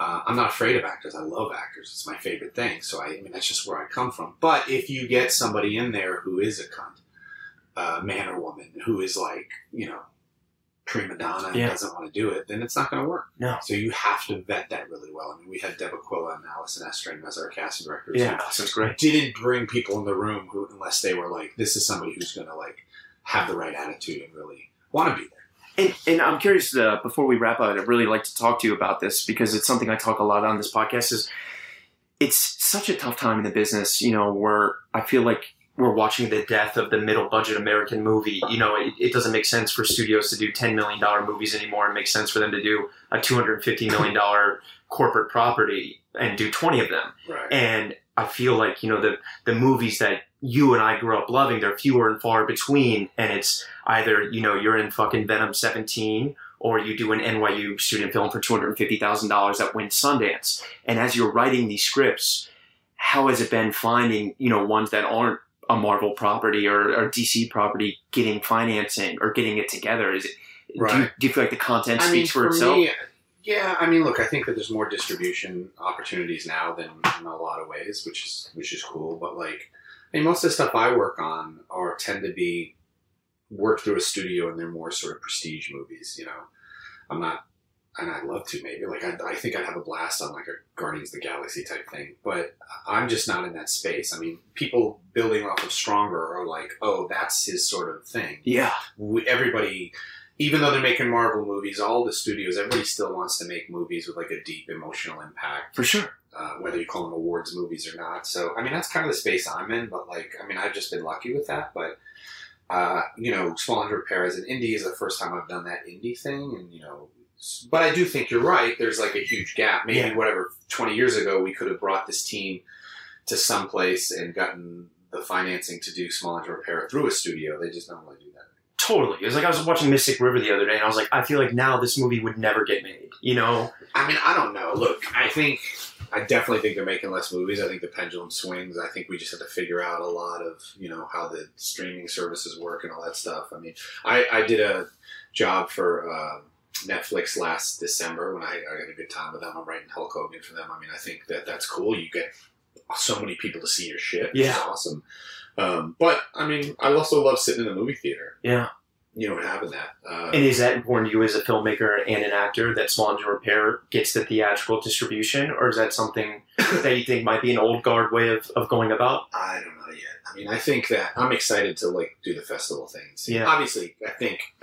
uh, I'm not afraid of actors. I love actors. It's my favorite thing. So I, I mean, that's just where I come from. But if you get somebody in there who is a cunt, uh, man or woman, who is like, you know. Prima donna and Yeah. doesn't want to do it, then it's not going to work. No. So you have to vet that really well. I mean, we had Deb Aquila and Allison Estrin as our casting directors. Yeah. Sounds great. Didn't bring people in the room who, unless they were like, this is somebody who's going to like have the right attitude and really want to be there. And, and I'm curious, uh, before we wrap up, I'd really like to talk to you about this because it's something I talk a lot on this podcast. Is it's such a tough time in the business, you know, where I feel like we're watching the death of the middle budget American movie. You know, it, it doesn't make sense for studios to do $10 million movies anymore. It makes sense for them to do a $250 million corporate property and do 20 of them. Right. And I feel like, you know, the, the movies that you and I grew up loving, they're fewer and far between. And it's either, you know, you're in fucking Venom 17 or you do an NYU student film for $250,000 that wins Sundance. And as you're writing these scripts, how has it been finding, you know, ones that aren't a Marvel property or, or DC property getting financing or getting it together? Is it, do, you, do you feel like the content I speaks mean, for, for itself? me, yeah. I mean, look, I think that there's more distribution opportunities now than in a lot of ways, which is which is cool. But like, I mean, most of the stuff I work on are tend to be work through a studio, and they're more sort of prestige movies. You know, I'm not, and I'd love to maybe. Like, I, I think I'd have a blast on like a Guardians of the Galaxy type thing, but I'm just not in that space. I mean, people building off of Stronger are like, oh, that's his sort of thing yeah. we, everybody, even though they're making Marvel movies, all the studios, everybody still wants to make movies with like a deep emotional impact, For sure. uh, whether you call them awards movies or not. So, I mean, that's kind of the space I'm in. But like, I mean, I've just been lucky with that. But uh, you know, Small Engine Repair as an indie is the first time I've done that indie thing, and you know. But I do think you're right. There's like a huge gap. Maybe Yeah. whatever 20 years ago we could have brought this team to some place and gotten the financing to do small engine repair through a studio. They just don't want to do that. Totally. It was like I was watching Mystic River the other day, and I was like, I feel like now this movie would never get made. You know? I mean, I don't know. Look, I think I definitely think they're making less movies. I think the pendulum swings. I think we just have to figure out a lot of you know how the streaming services work and all that stuff. I mean, I, I did a job for uh, Netflix last December when I, I had a good time with them. I'm writing Hulk Hogan for them. I mean, I think that that's cool. You get so many people to see your shit. Yeah. awesome. Um, but I mean, I also love sitting in a movie theater. Yeah. You know, having that. Uh, And is that important to you as a filmmaker and an actor that Small Engine Repair gets the theatrical distribution, or is that something that you think might be an old guard way of, of going about? I don't know yet. I mean, I think that I'm excited to like do the festival things. Yeah. Obviously, I think.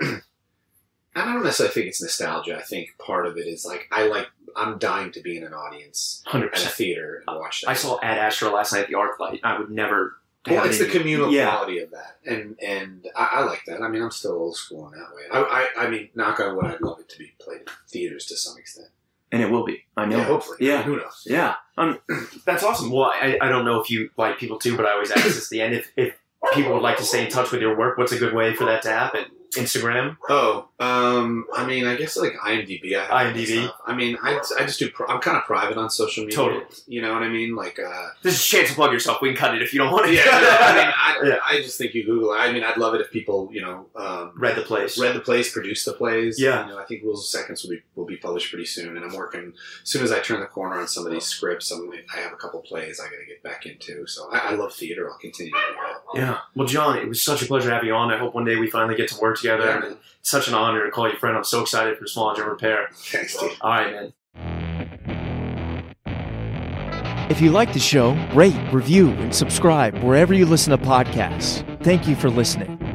I don't necessarily think it's nostalgia. I think part of it is like I like I'm dying to be in an audience Hundred at a theater and watch that. I saw Ad Astra last night at the ArcLight. I would never. Well, it's the communal Yeah. quality of that, and and I, I like that. I mean, I'm still old school in that way. I, I, I mean, knock on wood, I'd love it to be played in theaters to some extent. and it will be. I know. Yeah, hopefully. Yeah. Who knows? Yeah, um, that's awesome. Well, I, I don't know if you like people too, but I always ask this at the end if, if people would like to stay in touch with your work. What's a good way for that to happen? Instagram. Oh, um, I mean, I guess like IMDb. I have IMDb. I mean, I, I just do. I'm kind of private on social media. Totally. You know what I mean? Like, uh, This is a chance to plug yourself. We can cut it if you don't want to. yeah. no, I mean, I, Yeah. I just think you Google. it. I mean, I'd love it if people, you know, um, read the place. read the plays, produce the plays. Yeah. You know, I think Rules of Seconds will be will be published pretty soon, and I'm working. As soon as I turn the corner on some of these scripts, I'm, I have a couple plays I got to get back into. So I, I love theater. I'll continue to do that. Yeah. Well, John, it was such a pleasure having you on. I hope one day we finally get to work together. Yeah, man. It's such an honor to call you friend. I'm so excited for Small Engine Repair. Thanks, Steve. All right, man. If you like the show, rate, review, and subscribe wherever you listen to podcasts. Thank you for listening.